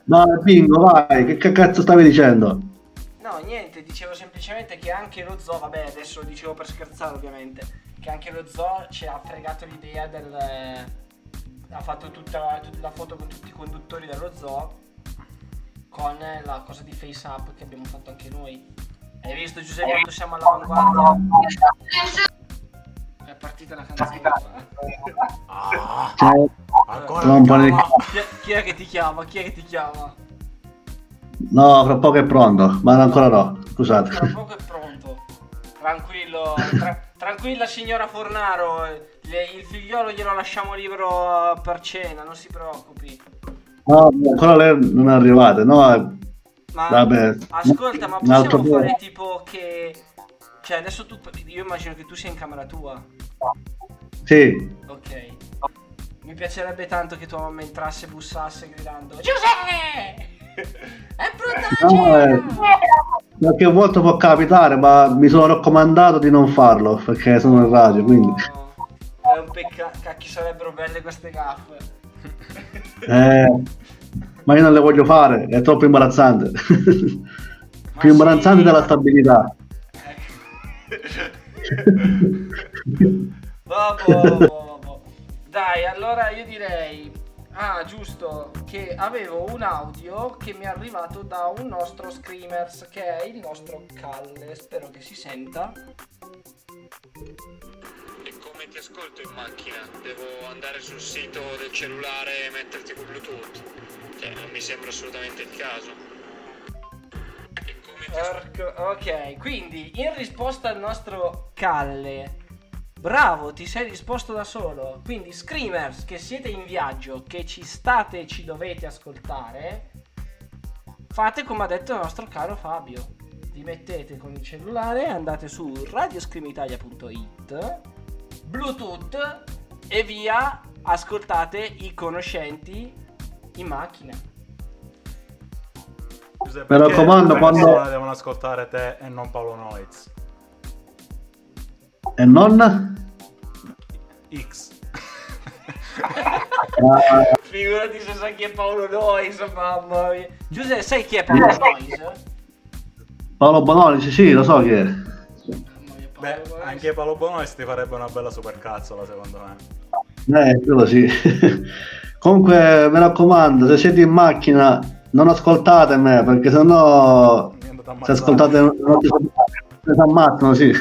No, bingo, vai, che, che cazzo stavi dicendo? No, niente, dicevo semplicemente che anche lo zoo, vabbè, adesso lo dicevo per scherzare ovviamente, che anche lo zoo ci ha fregato l'idea del... ha fatto tutta, tutta la foto con tutti i conduttori dello zoo con la cosa di face up che abbiamo fatto anche noi. Hai visto Giuseppe quanto siamo all'avanguardia? È partita la canzone. Ciao. Ancora Chi è, chi è che ti chiama? Chi è che ti chiama? No, fra poco è pronto, ma ancora no, scusate. Tra poco è pronto. Tranquillo, tra- tranquilla signora Fornaro, il figliolo glielo lasciamo libero eh, per cena, non si preoccupi. No, ancora lei non è arrivata, no? eh, Ma Vabbè. ascolta, ma possiamo fare po'. tipo che... Cioè adesso tu, io immagino che tu sia in camera tua. Sì, Ok. Mi piacerebbe tanto che tua mamma entrasse e bussasse gridando Giuseppe! È pronta la no, eh, qualche volta può capitare, ma mi sono raccomandato di non farlo perché sono in radio, quindi. È un peccato, cacchio sarebbero belle queste gaffe. Eh, ma io non le voglio fare, è troppo imbarazzante. Più imbarazzante della stabilità. Vabbè, vabbè. Dai, allora io direi. Ah, giusto, che avevo un audio che mi è arrivato da un nostro screamers che è il nostro Calle. Spero che si senta. Come ti ascolto in macchina? Devo andare sul sito del cellulare e metterti con Bluetooth? Cioè, non mi sembra assolutamente il caso. Porco- Ok, quindi in risposta al nostro Calle. Bravo, ti sei risposto da solo. Quindi, screamers che siete in viaggio, che ci state e ci dovete ascoltare, fate come ha detto il nostro caro Fabio. Vi mettete con il cellulare, andate su radioscreamitalia.it, Bluetooth e via, ascoltate i conoscenti in macchina. Giuseppe, Mi raccomando, quando- devono ascoltare te e non Paolo Noiz. E non? X. Ah, Figurati se sai chi è Paolo Nois, mamma mia. Giuseppe, sai chi è Paolo Nois? Paolo Bonoli, sì, lo so chi è. Beh, anche Paolo Bonois ti farebbe una bella supercazzola, secondo me. Eh, quello sì. Comunque, mi raccomando, se siete in macchina, non ascoltate me, perché sennò se ascoltate non ti ammazzano, sì.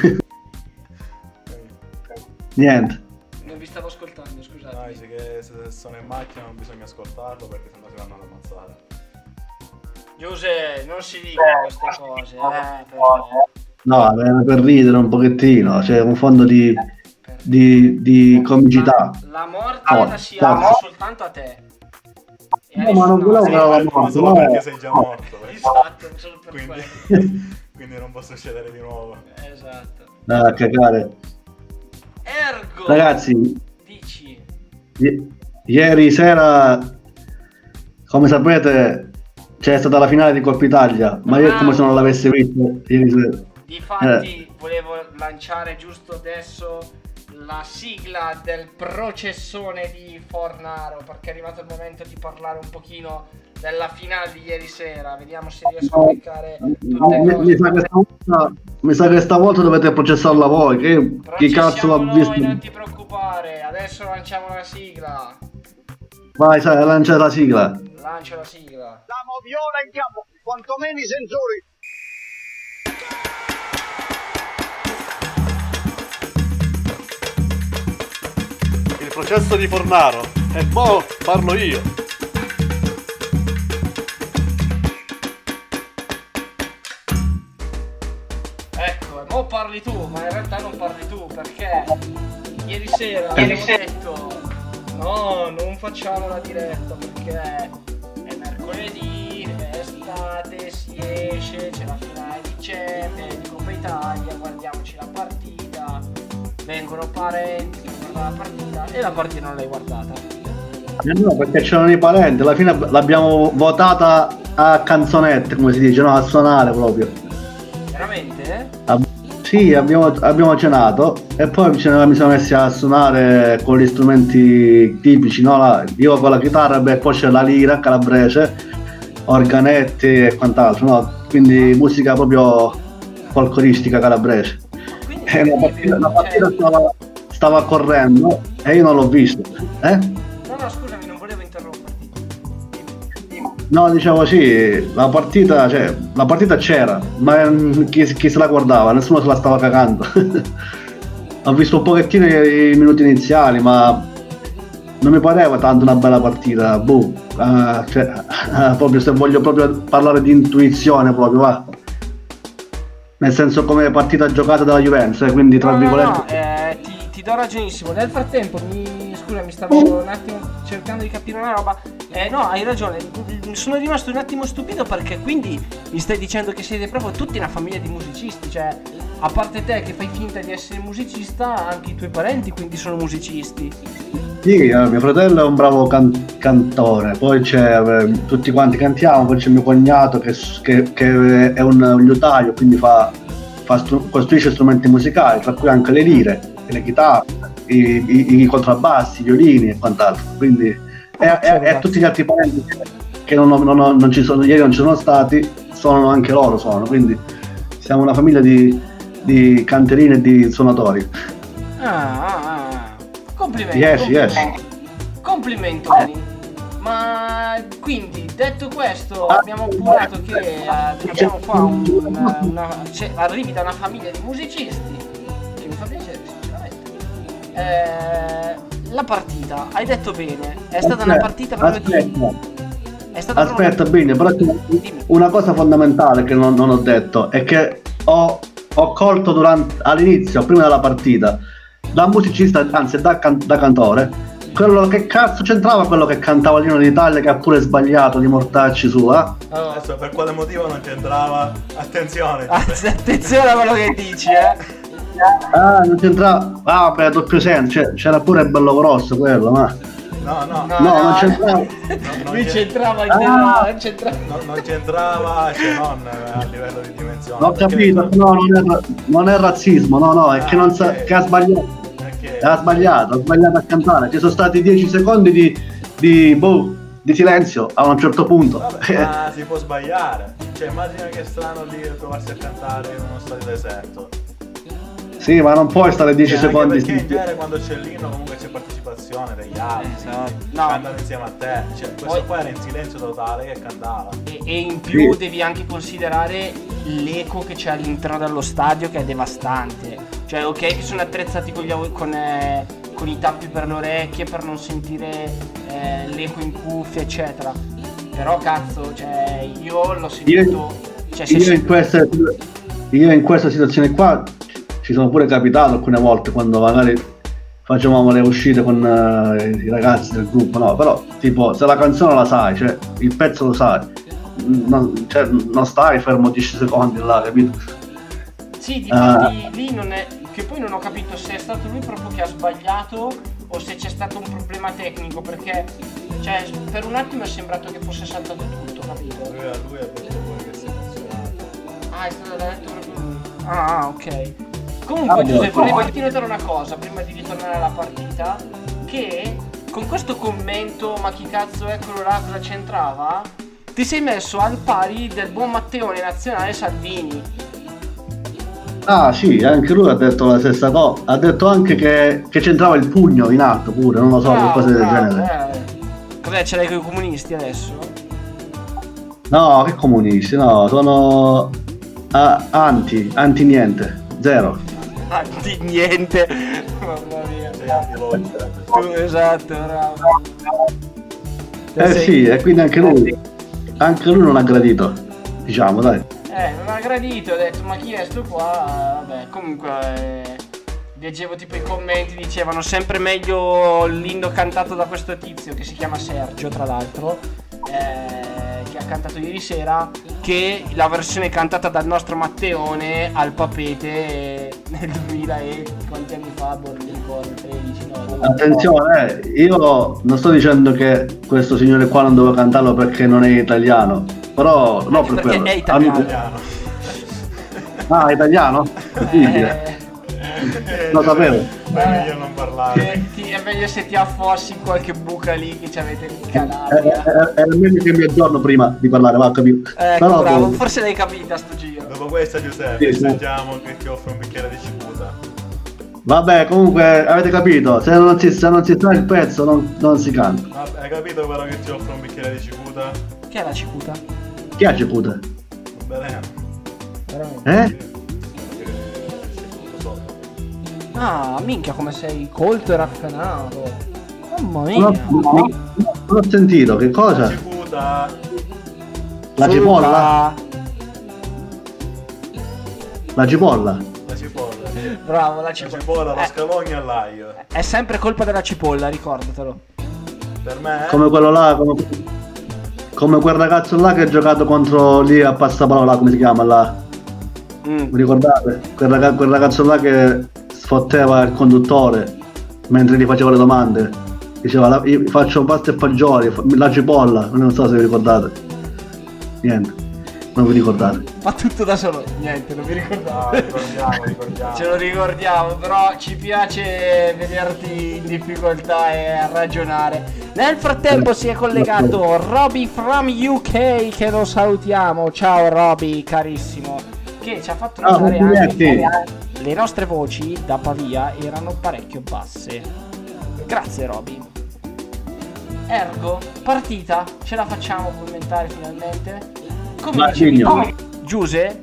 Niente. Non vi stavo ascoltando, scusate. No, dice che se sono in macchina non bisogna ascoltarlo perché sennò si vanno ad ammazzare. Giuseppe, non si dicono queste cose, eh, però. No, era per ridere un pochettino, c'è un fondo di, di, di comicità. La morte Oh, la si forza. ha soltanto a te. E No, ma non volevo che la morte, solo no. perché sei già morto. eh. Esatto, solo per quindi, quello. quindi non può succedere di nuovo. Esatto. Dai, a cagare. Ergo, Ragazzi, dici, i- ieri sera, come sapete, c'è stata la finale di Coppa Italia, ma io come se non l'avessi visto ieri sera. difatti Eh. volevo lanciare giusto adesso la sigla del processone di Fornaro perché è arrivato il momento di parlare un pochino della finale di ieri sera. Vediamo se riesco a beccare tutte mi, sa che stavolta, mi sa che stavolta dovete processarla voi. Che, chi cazzo l'ha noi, visto? non ti preoccupare. Adesso lanciamo la sigla. Vai, sai, lancia la sigla. Lancia la sigla. Siamo viola in campo, quantomeno i sensori. Il processo di Fornaro. E mo parlo io. Ecco, e mo parli tu, ma in realtà non parli tu perché ieri sera Ieri sera- detto no, non facciamo la diretta perché è mercoledì, è estate, si esce, c'è la finale di Champions, di Coppa Italia, guardiamoci la partita, vengono parenti la partita e la partita non l'hai guardata. Eh no, perché c'erano i parenti, alla fine l'abbiamo votata a canzonette, come si dice, no, a suonare proprio. Veramente? Ab- sì, abbiamo, abbiamo cenato e poi mi sono messi a suonare con gli strumenti tipici, no? La- io con la chitarra, beh, poi c'è la lira calabrese, organetti e quant'altro, no? Quindi musica proprio folcloristica calabrese. E la partita, la partita stava, stava correndo e io non l'ho visto. Eh? No, no, scusami, non volevo interromperti. No, dicevo sì, la partita, cioè, la partita c'era, ma mm, chi, chi se la guardava? Nessuno se la stava cagando. Ho visto un pochettino i, minuti iniziali, ma non mi pareva tanto una bella partita. Boh, ah, cioè, ah, proprio se voglio proprio parlare di intuizione proprio, va. Nel senso come partita giocata dalla Juventus, eh, quindi tra No, no, virgolette. no, eh, ti, ti do ragionissimo. Nel frattempo, mi, scusa, mi stavo un attimo cercando di capire una roba. Eh, no, hai ragione. Sono rimasto un attimo stupito perché quindi mi stai dicendo che siete proprio tutti una famiglia di musicisti. Cioè, a parte te che fai finta di essere musicista, anche i tuoi parenti quindi sono musicisti. Sì, eh, mio fratello è un bravo can- cantore, poi c'è eh, tutti quanti cantiamo, poi c'è mio cognato che, che- che è un, liutaio, quindi fa, fa stru- costruisce strumenti musicali, tra cui anche le lire, le chitarre, i, i- i contrabbassi, i violini e quant'altro. Quindi e, e- e tutti gli altri parenti che- non, non- non- ci sono, ieri non ci sono stati, sono anche loro sono, quindi siamo una famiglia di, di canterini e di suonatori. Ah, ah, ah. Complimenti. Yes, complimenti. yes. Complimentoni. Ma quindi, detto questo, abbiamo appurato che eh, abbiamo qua un- una- cioè, arrivi da una famiglia di musicisti, Eh, la partita, hai detto bene, è stata una partita proprio di... aspetta. È stata proprio Aspetta, bene, però c'è una cosa fondamentale che non, non ho detto è che ho, ho colto durante, all'inizio, prima della partita, da musicista, anzi da, can- da cantore, quello che cazzo c'entrava quello che cantava l'Ino d'Italia che ha pure sbagliato di mortacci su, eh? Adesso per quale motivo non c'entrava? Attenzione! Attenzione a quello che dici, eh! Ah, non c'entrava. Ah, beh, doppio senso, c'è- c'era pure il bello grosso quello, ma. No, no, No, non c'entrava. Lui c'entrava in Ah. no, c'entrava. No, non c'entrava, cioè non eh, a livello di dimensione. Ho capito, no, non è, non è razzismo, no, no, è che, non sa- che ha sbagliato. Ha sbagliato, ha sbagliato a cantare. Ci sono stati 10 secondi di, di, boh, di silenzio a un certo punto. Ma si può sbagliare. Cioè, immagina che strano lì trovarsi a cantare in uno stadio deserto. Sì, ma non puoi stare 10 Cioè, anche secondi. Perché in genere quando c'è l'inno comunque c'è partecipazione degli altri. No. Cantano insieme a te. Cioè, questo qua era in silenzio totale che cantava. E, e in più Sì. devi anche considerare l'eco che c'è all'interno dello stadio che è devastante. Cioè, ok, che sono attrezzati con, gli au- con, eh, con i tappi per le orecchie per non sentire eh, l'eco in cuffia, eccetera. Però cazzo, cioè, io l'ho sentito. Cioè, se Io in, queste, io in questa situazione qua ci sono pure capitato alcune volte quando magari facevamo le uscite con eh, i ragazzi del gruppo, no, però tipo se la canzone la sai, cioè il pezzo lo sai, non, cioè, non stai fermo 10 secondi là, capito? Sì, di Ah. lì non è. Che poi non ho capito se è stato lui proprio che ha sbagliato o se c'è stato un problema tecnico, perché cioè, per un attimo è sembrato che fosse saltato tutto, capito? Lui, lui ha detto pure che si è. Ah, è stato detto proprio. Ah, ah, ok. Comunque, Ah, Giuseppe, vorrei farti notare una cosa prima di ritornare alla partita. Che con questo commento, ma chi cazzo è quello là, cosa c'entrava? Ti sei messo al pari del buon Matteone nazionale Salvini. Ah sì, anche lui ha detto la stessa cosa, ha detto anche che, che c'entrava il pugno in alto pure, non lo so, Bravo, qualcosa del genere. eh. Cos'è? Ce l'hai con i comunisti adesso? No, che comunisti, no, sono ah, anti, anti niente, zero. Di niente. Mamma mia. Tu, esatto, bravo. Eh Sei- sì, e quindi anche lui, anche lui non ha gradito, diciamo, dai. Eh, non ha gradito, ho detto ma chi è sto qua? Vabbè, comunque eh, leggevo tipo i commenti, dicevano sempre meglio l'inno cantato da questo tizio che si chiama Sergio, tra l'altro, eh, che ha cantato ieri sera, che la versione cantata dal nostro Matteone al Papete eh, nel 2000 e quanti anni fa, Borrico, 13, no? Attenzione, eh, io non sto dicendo che questo signore qua non doveva cantarlo perché non è italiano, però no per perché quello. è italiano. Hanno- Ah, è italiano? Incredibile. Lo sapevo. È meglio non parlare. Eh, è meglio se ti affossi in qualche buca lì che ci avete in È, Calabria. è- è meglio che mi aggiorno prima di parlare, va, capito? Ecco, Però bravo, boh, forse l'hai capita sto giro. Dopo questa Giuseppe, Sì, sì. sentiamo che ti offre un bicchiere di cicuta. Vabbè, comunque avete capito, se non si, se non si sa il pezzo non, non si canta. Ma hai capito però che ti offre un bicchiere di cicuta? Che è la cicuta? Chi ha Cicuta? Bene. Veramente. Eh? Ah, minchia come sei colto e raffinato. Mamma mia. non ho sentito, che cosa? La cipolla? La cipolla? La cipolla, sì. Bravo, la La cipolla. cipolla, lo Eh. scalogno all'aglio. È sempre colpa della cipolla, ricordatelo. Per me? Come quello là, come, come quel ragazzo là che ha giocato contro lì a passaparola, come si chiama là? Mm. Vi ricordate? Quel ragazzo là che sfotteva il conduttore mentre gli faceva le domande. Diceva la- io faccio pasta e fagioli, fa- la cipolla, non so se vi ricordate. Niente, non vi ricordate. Fa tutto da solo. Niente, non mi ricordavo. Ah, ricordiamo, ricordiamo. Ce lo ricordiamo, però ci piace vederti in difficoltà e a ragionare. Nel frattempo si è collegato Roby from UK che lo salutiamo. Ciao Roby, carissimo. Che ci ha fatto Ciao, notare anche che le nostre voci da Pavia erano parecchio basse. Grazie Roby. Ergo, partita, ce la facciamo commentare finalmente? Come dicevi Giuse,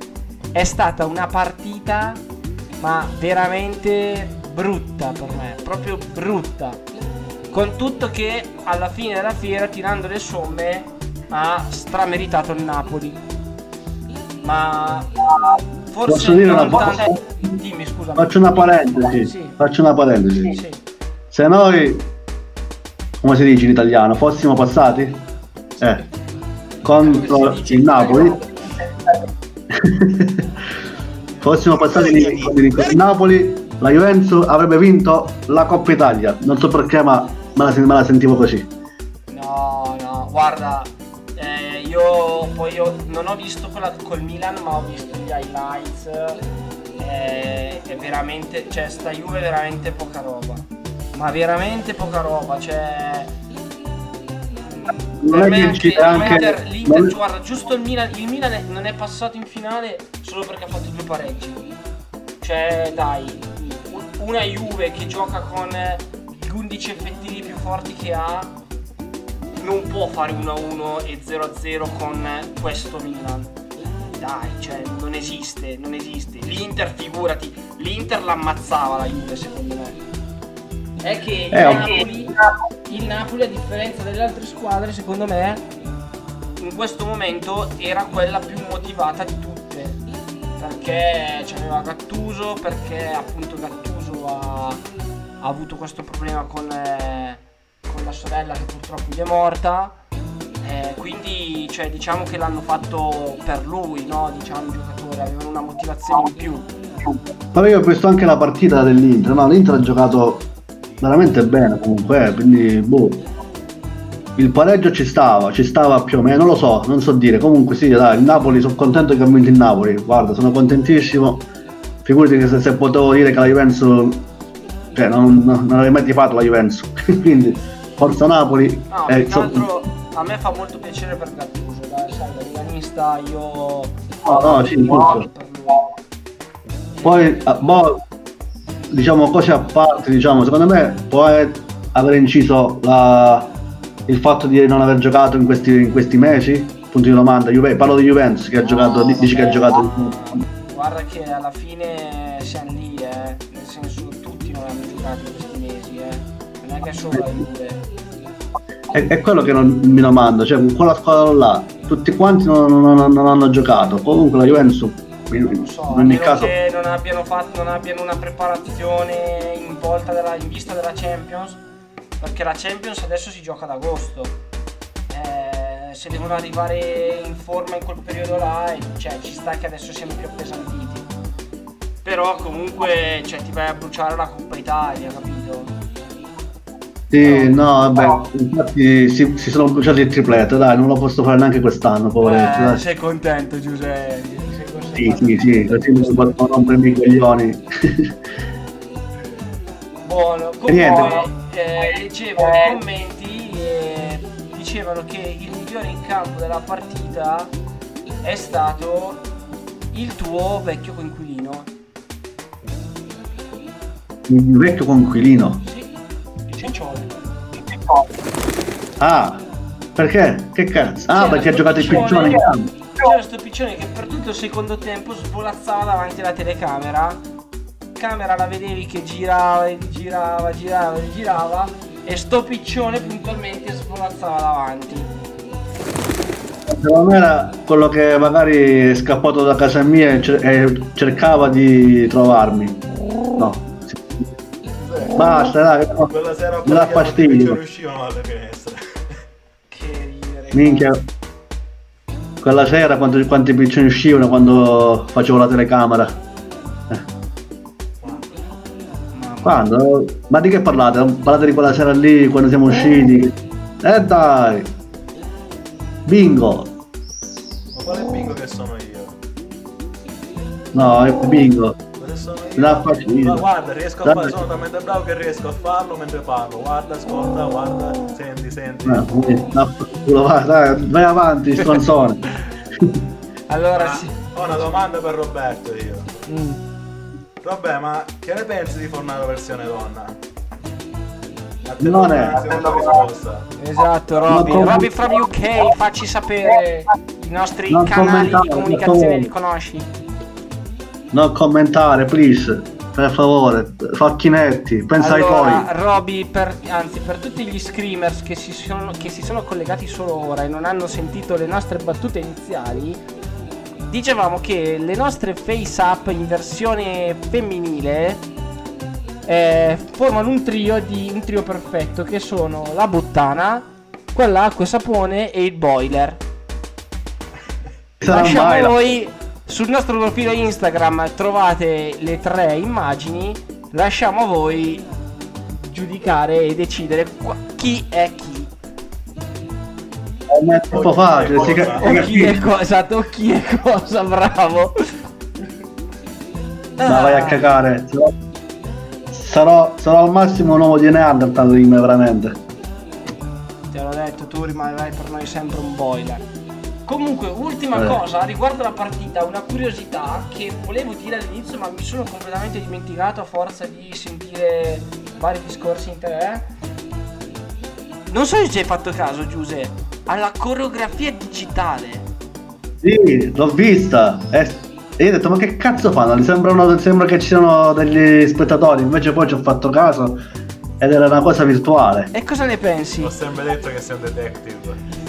è stata una partita ma veramente brutta per me, proprio brutta. Con tutto che alla fine della fiera, tirando le somme, ha strameritato il Napoli. Ma forse Posso dire una cosa? tanto- Dimmi scusa. Faccio una parentesi. Sì. Faccio una parentesi. Sì. Se noi, come si dice in italiano, fossimo passati eh, contro il Napoli, fossimo passati contro il Napoli, la Juventus avrebbe vinto la Coppa Italia. Non so perché, ma me la, me la sentivo così. No, no, guarda, io poi io non ho visto quella col Milan, ma ho visto gli highlights. eh, è veramente, cioè, sta Juve è veramente poca roba. Ma veramente poca roba, cioè. Non Per è me che anche anche- l'Inter, l'Inter, non- guarda, giusto il Milan, il Milan è- non è passato in finale solo perché ha fatto due pareggi. Cioè, dai, un- una Juve che gioca con gli 11 effettivi più forti che ha non può fare 1-1 e 0-0 con questo Milan. Dai, cioè, non esiste, non esiste. L'Inter, figurati, l'Inter l'ammazzava la Juve, secondo me. È che il, Eh, ok. Napoli, il Napoli, a differenza delle altre squadre, secondo me, in questo momento era quella più motivata di tutte. Perché c'aveva Gattuso, perché appunto Gattuso ha, ha avuto questo problema con, eh, con la sorella che purtroppo gli è morta. Eh, quindi cioè, diciamo che l'hanno fatto per lui, no? Diciamo i giocatori avevano una motivazione in più. Ma io ho visto anche la partita dell'Inter, no? L'Inter ha giocato veramente bene comunque, eh, quindi boh. Il pareggio ci stava, ci stava più o meno, non lo so, non so dire. Comunque sì, dai, il Napoli, sono contento che ha vinto il Napoli. Guarda, sono contentissimo. Figurati che se, se potevo dire che la Juventus, cioè non, non, non avrei mai tifato la Juventus. quindi, forza Napoli. No, eh, so- altro a me fa molto piacere per Gattuso, dai, sai, da milanista io... No, no, sì, giusto. Poi, ah, boh, diciamo, cose a parte, diciamo, secondo me può aver inciso la, il fatto di non aver giocato in questi, in questi mesi? Punto di domanda. Juve- parlo di Juventus che ha giocato, di- dici che ha giocato. Guarda che alla fine siamo lì, eh. Nel senso tutti non hanno giocato Non la Juve. È, è quello che non mi domando, cioè con quella squadra là, tutti quanti non, non- non hanno giocato. Comunque la Juventus, in, in A ogni caso, che non abbiano, fatto, non abbiano una preparazione in, volta della- in vista della Champions, perché la Champions adesso si gioca ad agosto. Eh, se devono arrivare in forma in quel periodo là, eh, cioè, ci sta che adesso siano più appesantiti. Però comunque cioè, ti vai a bruciare la Coppa Italia, capito? Sì, no, vabbè, infatti si, si sono bruciati il tripletto, dai, non lo posso fare neanche quest'anno, poveretti. Eh, sei contento Giuseppe? Sei così Sì, sì, sì, così mi si possono rompermi i coglioni. Buono, niente. comunque eh, leggevo nei commenti e dicevano che il migliore in campo della partita è stato il tuo vecchio coinquilino. Il vecchio conquilino. Ciccione. Ah, perché? Che cazzo? Ah, perché ha giocato il piccione in campo. C'era sto piccione che per tutto il secondo tempo svolazzava davanti alla telecamera. Camera la vedevi che girava e girava, girava e girava. E sto piccione puntualmente svolazzava davanti. Secondo me era quello che magari è scappato da casa mia e cercava di trovarmi. No. Basta, dai, no. Quella sera mi dà poi non fastidio. riuscivano alle finestre. Minchia. Quella sera quanti, quanti piccioni uscivano quando facevo la telecamera. Eh. Quando? Ma di che parlate? Parlate di quella sera lì quando siamo usciti? Eh dai! Bingo! Ma quale bingo che sono io? No, è bingo. Ma fastidio. guarda, riesco a fare, sono talmente bravo che riesco a farlo mentre parlo. Guarda, ascolta, guarda, senti, senti. No, no, vai, dai, vai avanti, stronzone. Allora Ma sì. Ho una domanda per Roberto io. Mm. Vabbè, ma che ne pensi di Fornaro versione donna? Non è-. Esatto, Robby. com- Robby from UK, facci sapere i nostri Non canali di comunicazione, li conosci? Non commentare, please. Per favore, facchinetti, pensa ai allora, tuoi. Robby, per, anzi, per tutti gli screamers che si, sono, che si sono collegati solo ora e non hanno sentito le nostre battute iniziali, dicevamo che le nostre face up in versione femminile eh, formano un trio di un trio perfetto che sono la buttana, quella acqua e sapone e il boiler. Lasciamo a voi sul nostro profilo Instagram trovate le tre immagini. Lasciamo a voi giudicare e decidere qua- chi è chi. È troppo facile, si ca- O chi è cosa, esatto, o chi è cosa, bravo. Ma vai a cagare. Sarò, sarò, al massimo un uomo di Neanderthal in me, veramente. Te l'ho detto, tu rimarrai per noi sempre un boiler. Comunque, ultima Eh. cosa riguardo la partita, una curiosità che volevo dire all'inizio, ma mi sono completamente dimenticato a forza di sentire vari discorsi in te. Non so se ci hai fatto caso, Giuse, alla coreografia digitale. Sì, l'ho vista. E e io ho detto, ma che cazzo fanno? Li sembrano, sembra che ci siano degli spettatori. Invece poi ci ho fatto caso ed era una cosa virtuale. E cosa ne pensi? Ho sempre detto che sei un detective.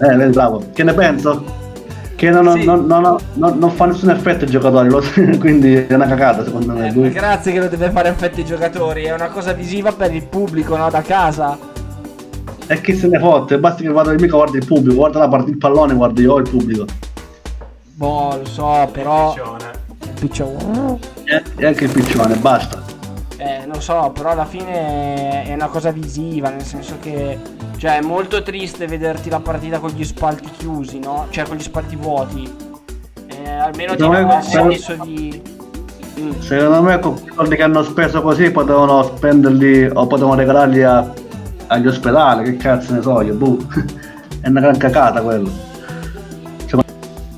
Eh, bravo. Che ne penso? Che non, Sì. non- non- non- non fa nessun effetto ai giocatori, lo- quindi è una cagata secondo me. Eh, Lui- grazie che lo deve fare effetti ai giocatori, è una cosa visiva per il pubblico, no? Da casa. E chi se ne fotte? Basta che vado mica guardi il pubblico, guarda la partita, il pallone, guardo io il pubblico. Boh, lo so, però. Piccione. Piccione. E, e anche il piccione, basta. Eh, non so, però alla fine è una cosa visiva, nel senso che. Cioè, è molto triste vederti la partita con gli spalti chiusi, no? Cioè, con gli spalti vuoti. Eh, almeno ti dà però- senso di. Mm. Secondo me con i soldi che hanno speso così potevano spenderli o potevano regalarli a- agli ospedali, che cazzo ne so io, boh. è una gran cacata quello.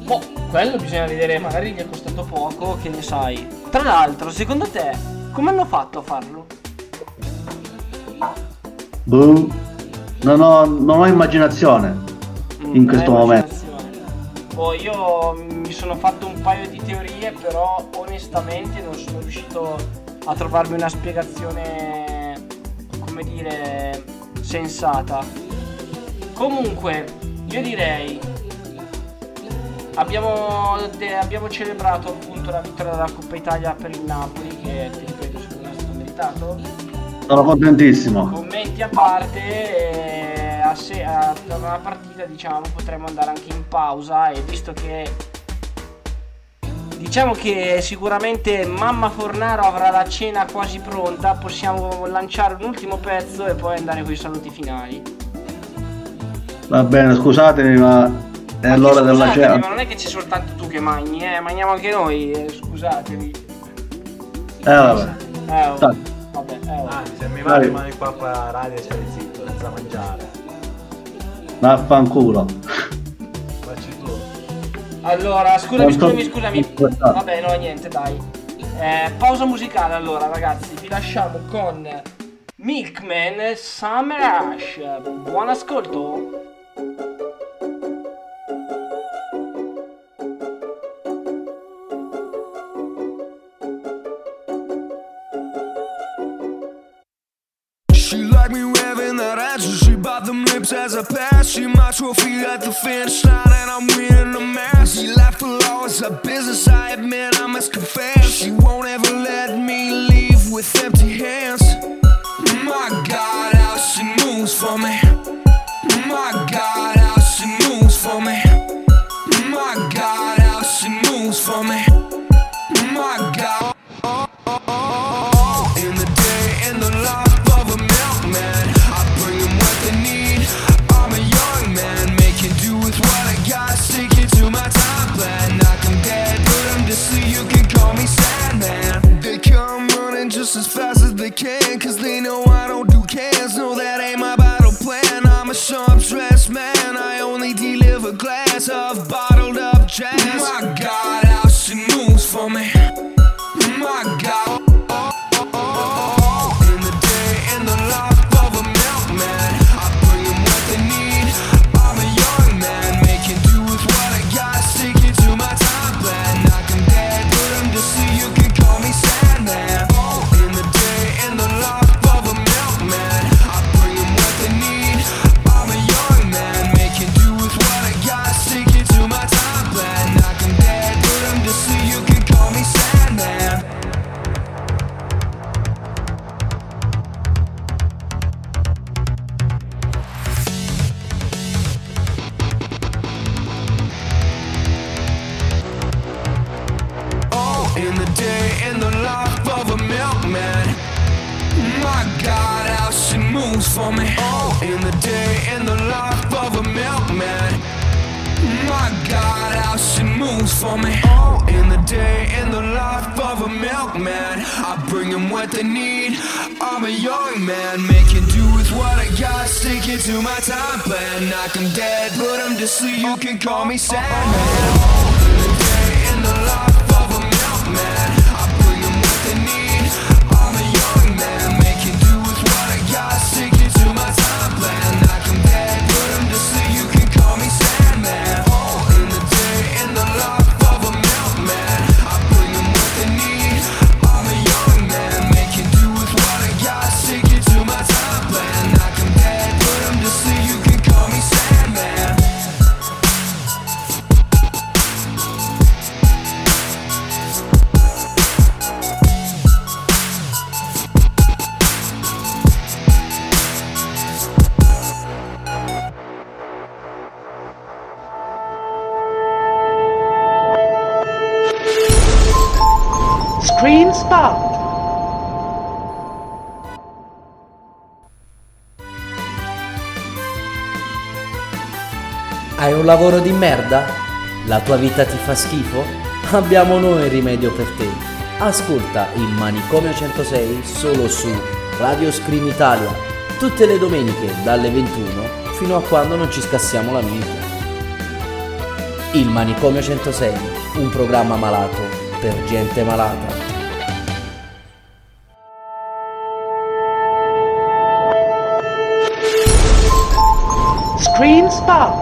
Boh, quello bisogna vedere, magari gli è costato poco, che ne sai. Tra l'altro, secondo te, come hanno fatto a farlo? Boh. non ho, non ho immaginazione in questo momento. Boh, io mi sono fatto un paio di teorie, però onestamente non sono riuscito a trovarmi una spiegazione, come dire, sensata. Comunque, io direi, abbiamo, abbiamo celebrato appunto la vittoria della Coppa Italia per il Napoli, che meritato. Sono contentissimo. Commenti a parte, eh, a se- a- una partita diciamo potremmo andare anche in pausa e visto che diciamo che sicuramente mamma Fornaro avrà la cena quasi pronta, possiamo lanciare un ultimo pezzo e poi andare con i saluti finali. Va bene, scusatemi, ma è l'ora della cena. ma non è che c'è soltanto tu che mangi, eh, mangiamo anche noi, eh, scusatemi. Eh vabbè. Eh, oh, Dai. vabbè, eh, oh. Anzi, se mi Dai. vai rimani qua a radio e stai zitto senza mangiare. Vaffanculo. Facci tu. Allora, scusami, scusami, scusami. Vabbè, no, niente, dai. Eh, pausa musicale allora, ragazzi. Vi lasciamo con Milkman Summer Rush. Buon ascolto. As I pass. She my trophy at the finish line, and I'm winning the mass. She laughed for hours, a business, I admit, I must confess. She won't ever let me leave with empty hands. My God, how she moves for me. Lavoro di merda? La tua vita ti fa schifo? Abbiamo noi il rimedio per te. Ascolta il Manicomio 106 solo su Radio Scream Italia, tutte le domeniche dalle 21 fino a quando non ci scassiamo la minchia. Il Manicomio 106, un programma malato per gente malata. Screen Spot.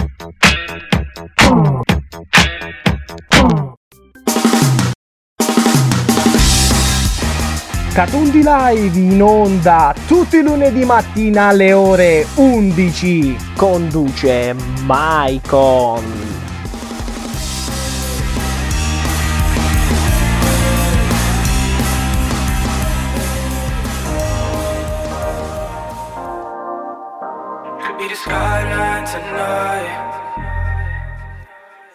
Catundi Live in onda tutti i lunedì mattina alle ore 11. Conduce Maicon. be the skyline tonight.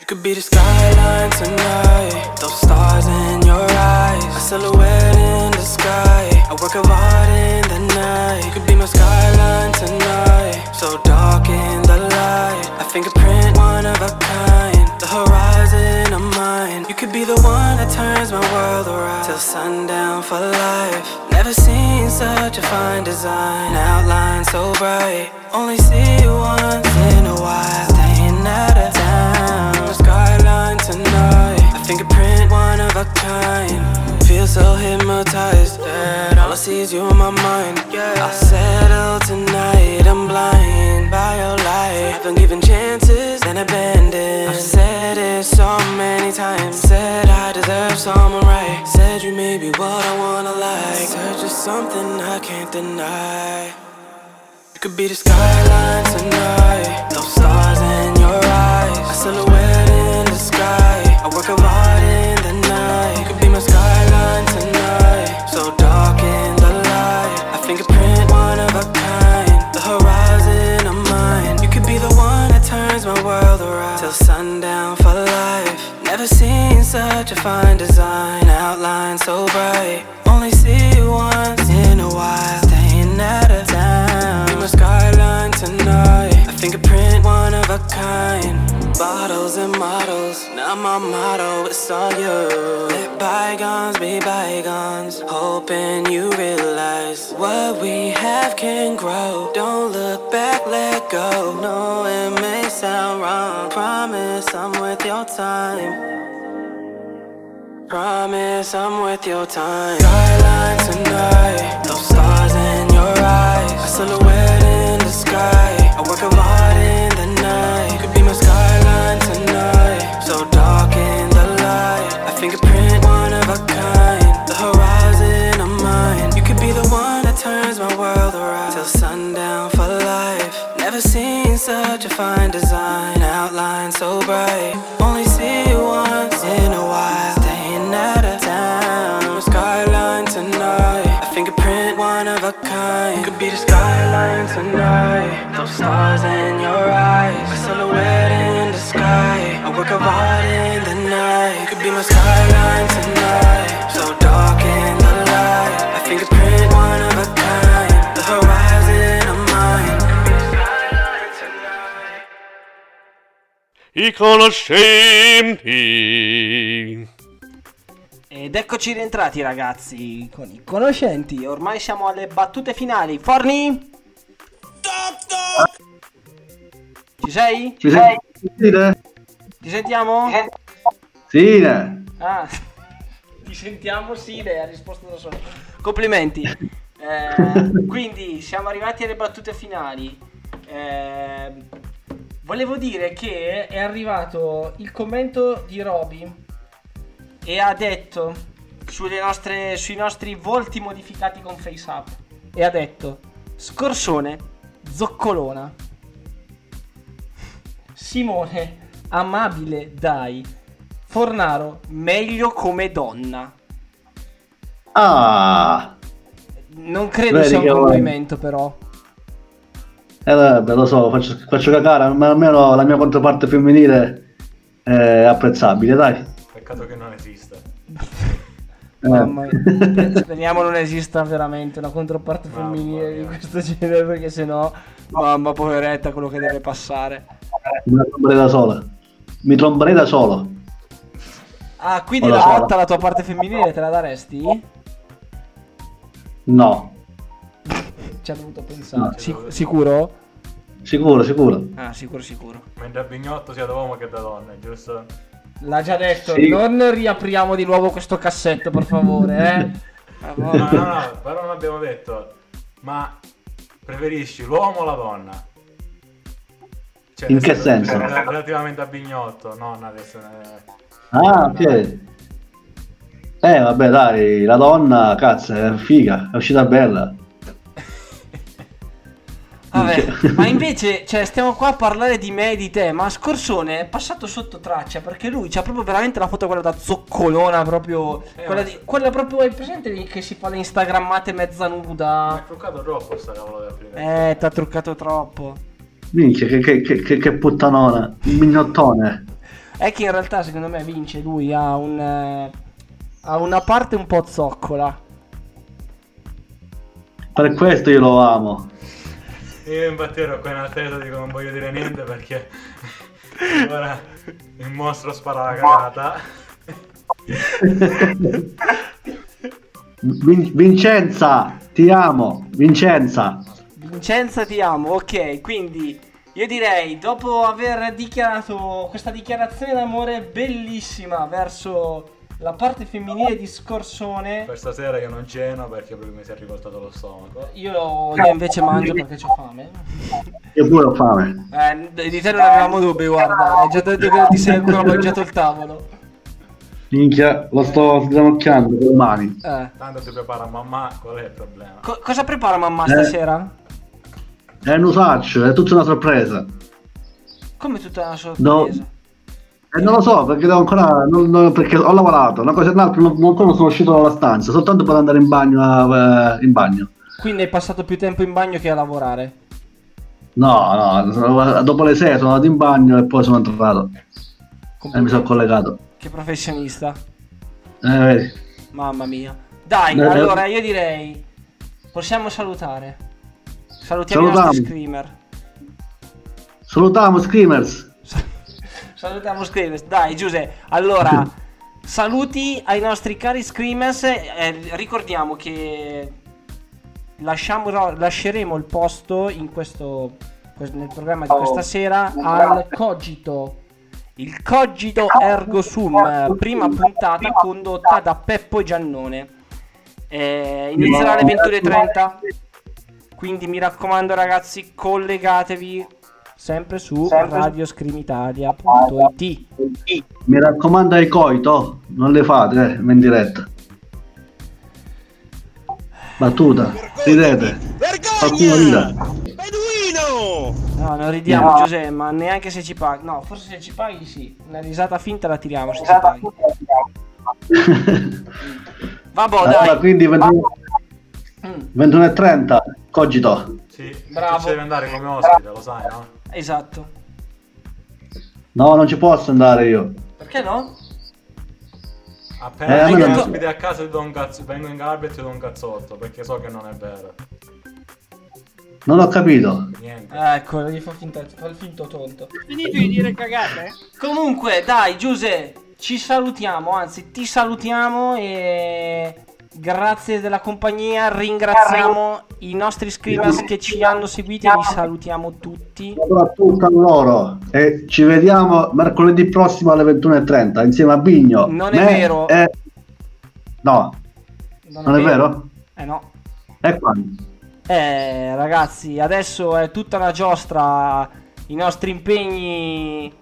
You could be the skyline tonight. Those stars in your eyes, a silhouette in the sky. A work of art in the night. You could be my skyline tonight. So dark in the light, a fingerprint, one of a kind. The horizon of mine. You could be the one that turns my world around till sundown for life. Never seen such a fine design, outline so bright. Only see you once in a while, staying out of town. Skyline tonight, a fingerprint, one of a kind. Feel so hypnotized that all I see is you in my mind. I'll settle tonight, I'm blind by your light. I've been given chances and abandoned. I've said it so many times. Said I deserve someone right. Said you may be what I wanna like. Search for something I can't deny. Could be the skyline tonight. Those stars in your eyes. A silhouette in the sky. A work art in the night. You could be my skyline tonight. So dark in the light. A fingerprint, one of a kind. The horizon of mine. You could be the one that turns my world around. Till sundown for life. Never seen such a fine design. Outline so bright. Kind. Bottles and models. Now my motto, is all you. Let bygones be bygones. Hoping you realize what we have can grow. Don't look back, let go. No, it may sound wrong. Promise I'm worth your time. Promise I'm worth your time. Skyline tonight, those stars in your eyes, a silhouette in the sky, fine design, outline so bright. Only see you once in a while, staying out of town. Skyline tonight, a fingerprint, one of a kind. Could be the skyline tonight, those stars in your eyes, a silhouette in the sky, a work of art in the night. Could be my skyline tonight, I conoscenti. Ed eccoci rientrati ragazzi con i conoscenti. Ormai siamo alle battute finali. Forni? Ci sei? Ci sei? Sì? Ti sentiamo? Sì, ne? Ah, ti sentiamo sì, lei ha risposto da solo. Complimenti. Eh, quindi siamo arrivati alle battute finali. Eh, volevo dire che è arrivato il commento di Roby e ha detto sulle nostre- sui nostri volti modificati con FaceApp e ha detto Scorsone, zoccolona. Simone, amabile, dai. Fornaro, meglio come donna. Ah, Non credo Vedi sia un complimento, però. Eh, vabbè, lo so, faccio, faccio cagare, ma almeno la mia controparte femminile è apprezzabile, dai. Peccato che non esiste. Eh. Mamma mia. Speriamo non esista veramente una controparte femminile di questo genere, perché sennò, mamma poveretta, quello che deve passare. Mi tromberei da sola. Mi tromberei da solo. Ah, quindi la lo so. botta alla tua parte femminile te la daresti? No, Ci ha dovuto pensare. No. Sic- sicuro? sicuro, sicuro. Ah, sicuro, sicuro. Mentre a Bignotto sia da uomo che da donna, giusto? L'ha già detto, Sì. non riapriamo di nuovo questo cassetto, per favore, eh. No, no. no, però non abbiamo detto. Ma preferisci l'uomo o la donna? Cioè, In che senso? rel- Relativamente a Bignotto, non adesso. eh, Ah, ok. Eh, vabbè, dai, la donna, cazzo, è figa, è uscita bella. Vabbè, ma invece, cioè, stiamo qua a parlare di me e di te, ma Scorsone è passato sotto traccia perché lui c'ha proprio veramente la foto quella da zoccolona, proprio. quella, di, quella proprio, è presente lì che si fa le instagrammate mezza Mi ha nuda? truccato troppo sta cavolo di applicazione. Eh, t'ha truccato troppo. Minchia, che, che, che, che, che puttanona, un mignottone. È che in realtà, secondo me, vince lui, ha un. eh, ha una parte un po' zoccola. Per questo io lo amo. Io infatti ero qua in attesa, dico non voglio dire niente perché ora il mostro spara la cagata. Vin- Vincenza, ti amo, Vincenza. Vincenza ti amo, ok, quindi io direi dopo aver dichiarato questa dichiarazione d'amore bellissima verso la parte femminile di Scorsone, Per stasera io non ceno perché proprio mi si è rivoltato lo stomaco. io, io invece mangio perché ho fame. Io pure ho fame. Eh, di te non avevamo dubbi, guarda, hai già detto che ti sei ancora mangiato il tavolo. Minchia, lo sto sgranocchiando con le mani. Eh. Tanto ti prepara mamma, qual è il problema? Co- cosa prepara mamma Eh. stasera? È un usaccio, è tutta una sorpresa. Come tutta una No. Sorpresa. E non lo so, perché devo ancora. non- non- perché ho lavorato, una cosa e un'altra, non, non ancora sono uscito dalla stanza, soltanto per andare in bagno. a- eh, in bagno. Quindi hai passato più tempo in bagno che a lavorare. No, no, dopo le 6 sono andato in bagno e poi sono entrato. E mi sono collegato. Che professionista. Eh, vedi. Mamma mia. Dai, Eh, eh. allora io direi possiamo salutare. Salutiamo i Salutiamo. nostri screamer. Salutiamo, Screamers. Salutiamo screamers. Dai, Giuseppe. Allora, saluti ai nostri cari screamers. Eh, ricordiamo che lasciamo, no, lasceremo il posto in questo que- nel programma di questa sera al Cogito. Il Cogito Ergo Sum, prima puntata condotta da Peppo Giannone. Eh, inizierà alle 21.30. Quindi mi raccomando, ragazzi, collegatevi sempre su radioscrimitalia.it. Mi raccomando ai coito, non le fate, eh, in diretta. Battuta, ridete. Rida. No, non ridiamo, No. Giuseppe, ma neanche se ci paghi. No, forse se ci paghi sì. Una risata finta la tiriamo se ci paghi. Vabbè, Allora, dai. quindi 21 21.30, cogito. Sì, Bravo. ci devi andare come ospite, lo sai, no? Esatto. No, non ci posso andare io. Perché no? Appena Eh, non- ospite a casa ti do un cazzo, vengo in gabbia e ti do un cazzotto, perché so che non è vero. Non ho capito. Niente. Ecco, gli fa, finta, fa il finto tonto. Finito di dire cagate? Comunque, dai, Giuseppe, ci salutiamo, anzi, ti salutiamo e grazie della compagnia, ringraziamo i nostri screamers che ci hanno seguiti e li salutiamo tutti. Soprattutto a loro. E ci vediamo mercoledì prossimo alle 21.30 insieme a Bigno. Non è me vero. e- No, non, è vero? Eh no. E quando? Eh, ragazzi, adesso è tutta una giostra. I nostri impegni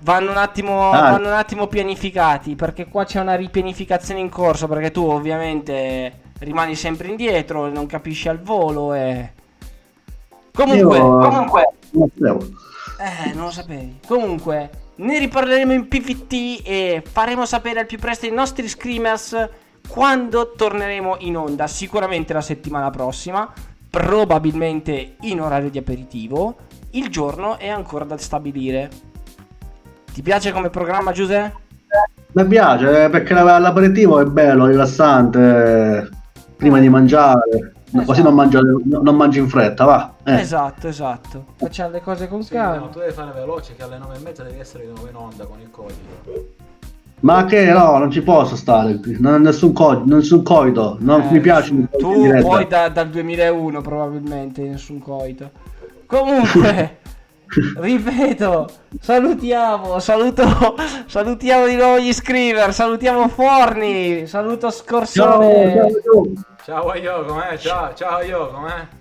vanno un attimo, Ah. vanno un attimo pianificati. Perché qua c'è una ripianificazione in corso. Perché tu, ovviamente, rimani sempre indietro, non capisci al volo. E comunque, Io- comunque, Non sapevo. eh, non lo sapevi. Comunque, ne riparleremo in PVT e faremo sapere al più presto ai nostri screamers quando torneremo in onda. Sicuramente la settimana prossima, probabilmente in orario di aperitivo. Il giorno è ancora da stabilire. Ti piace come programma Giuseppe? Mi piace eh, perché l'aperitivo è bello, rilassante, eh, prima di mangiare. Esatto. Così non, mangio, non mangi in fretta, va. Eh. Esatto, esatto. Facciamo le cose con sì, calma. No, tu devi fare veloce che alle 9 e mezza devi essere di nuovo in onda con il codice. Ma che no, non ci posso stare, qui, non, nessun, co- nessun coito, non eh, mi piace. Tu poi da, dal 2001 probabilmente, nessun coito. Comunque, ripeto, salutiamo, saluto, salutiamo di nuovo gli scriver, salutiamo Forni, saluto Scorsone. Ciao, ciao, ciao. Com'è? Ciao, ciao io, com'è?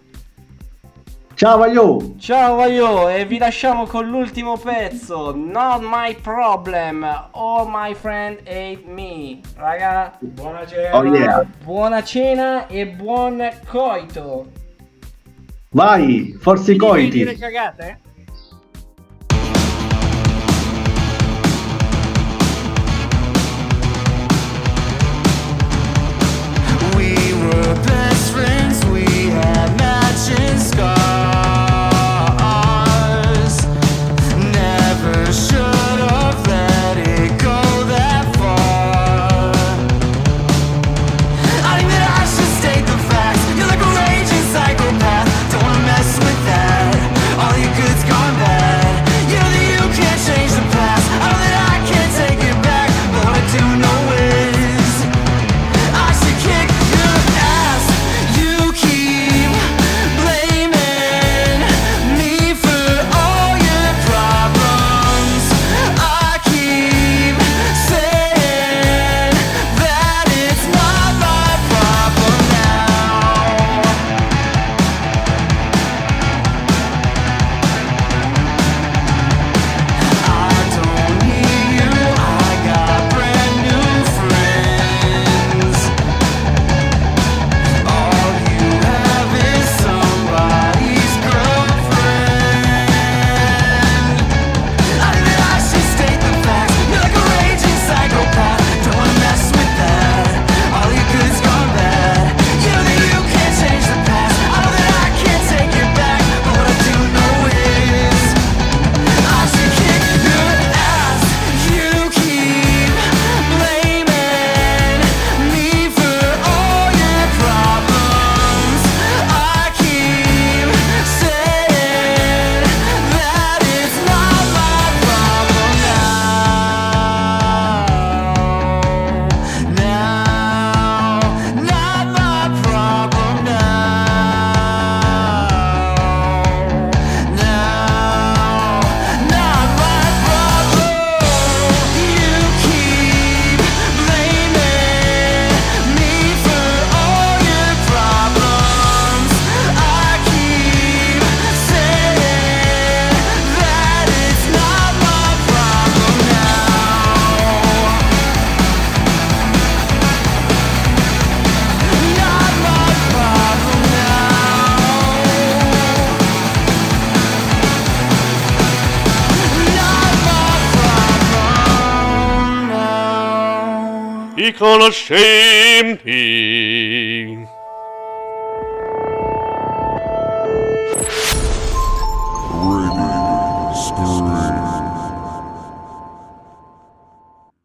Ciao Vaglio! Ciao Vaglio e vi lasciamo con l'ultimo pezzo, Not My Problem, All My Friend Ate Me. Raga, buona cena! Oh yeah. Buona cena e buon coito! Vai, forse i coiti! Dire cagate? call ashamed him.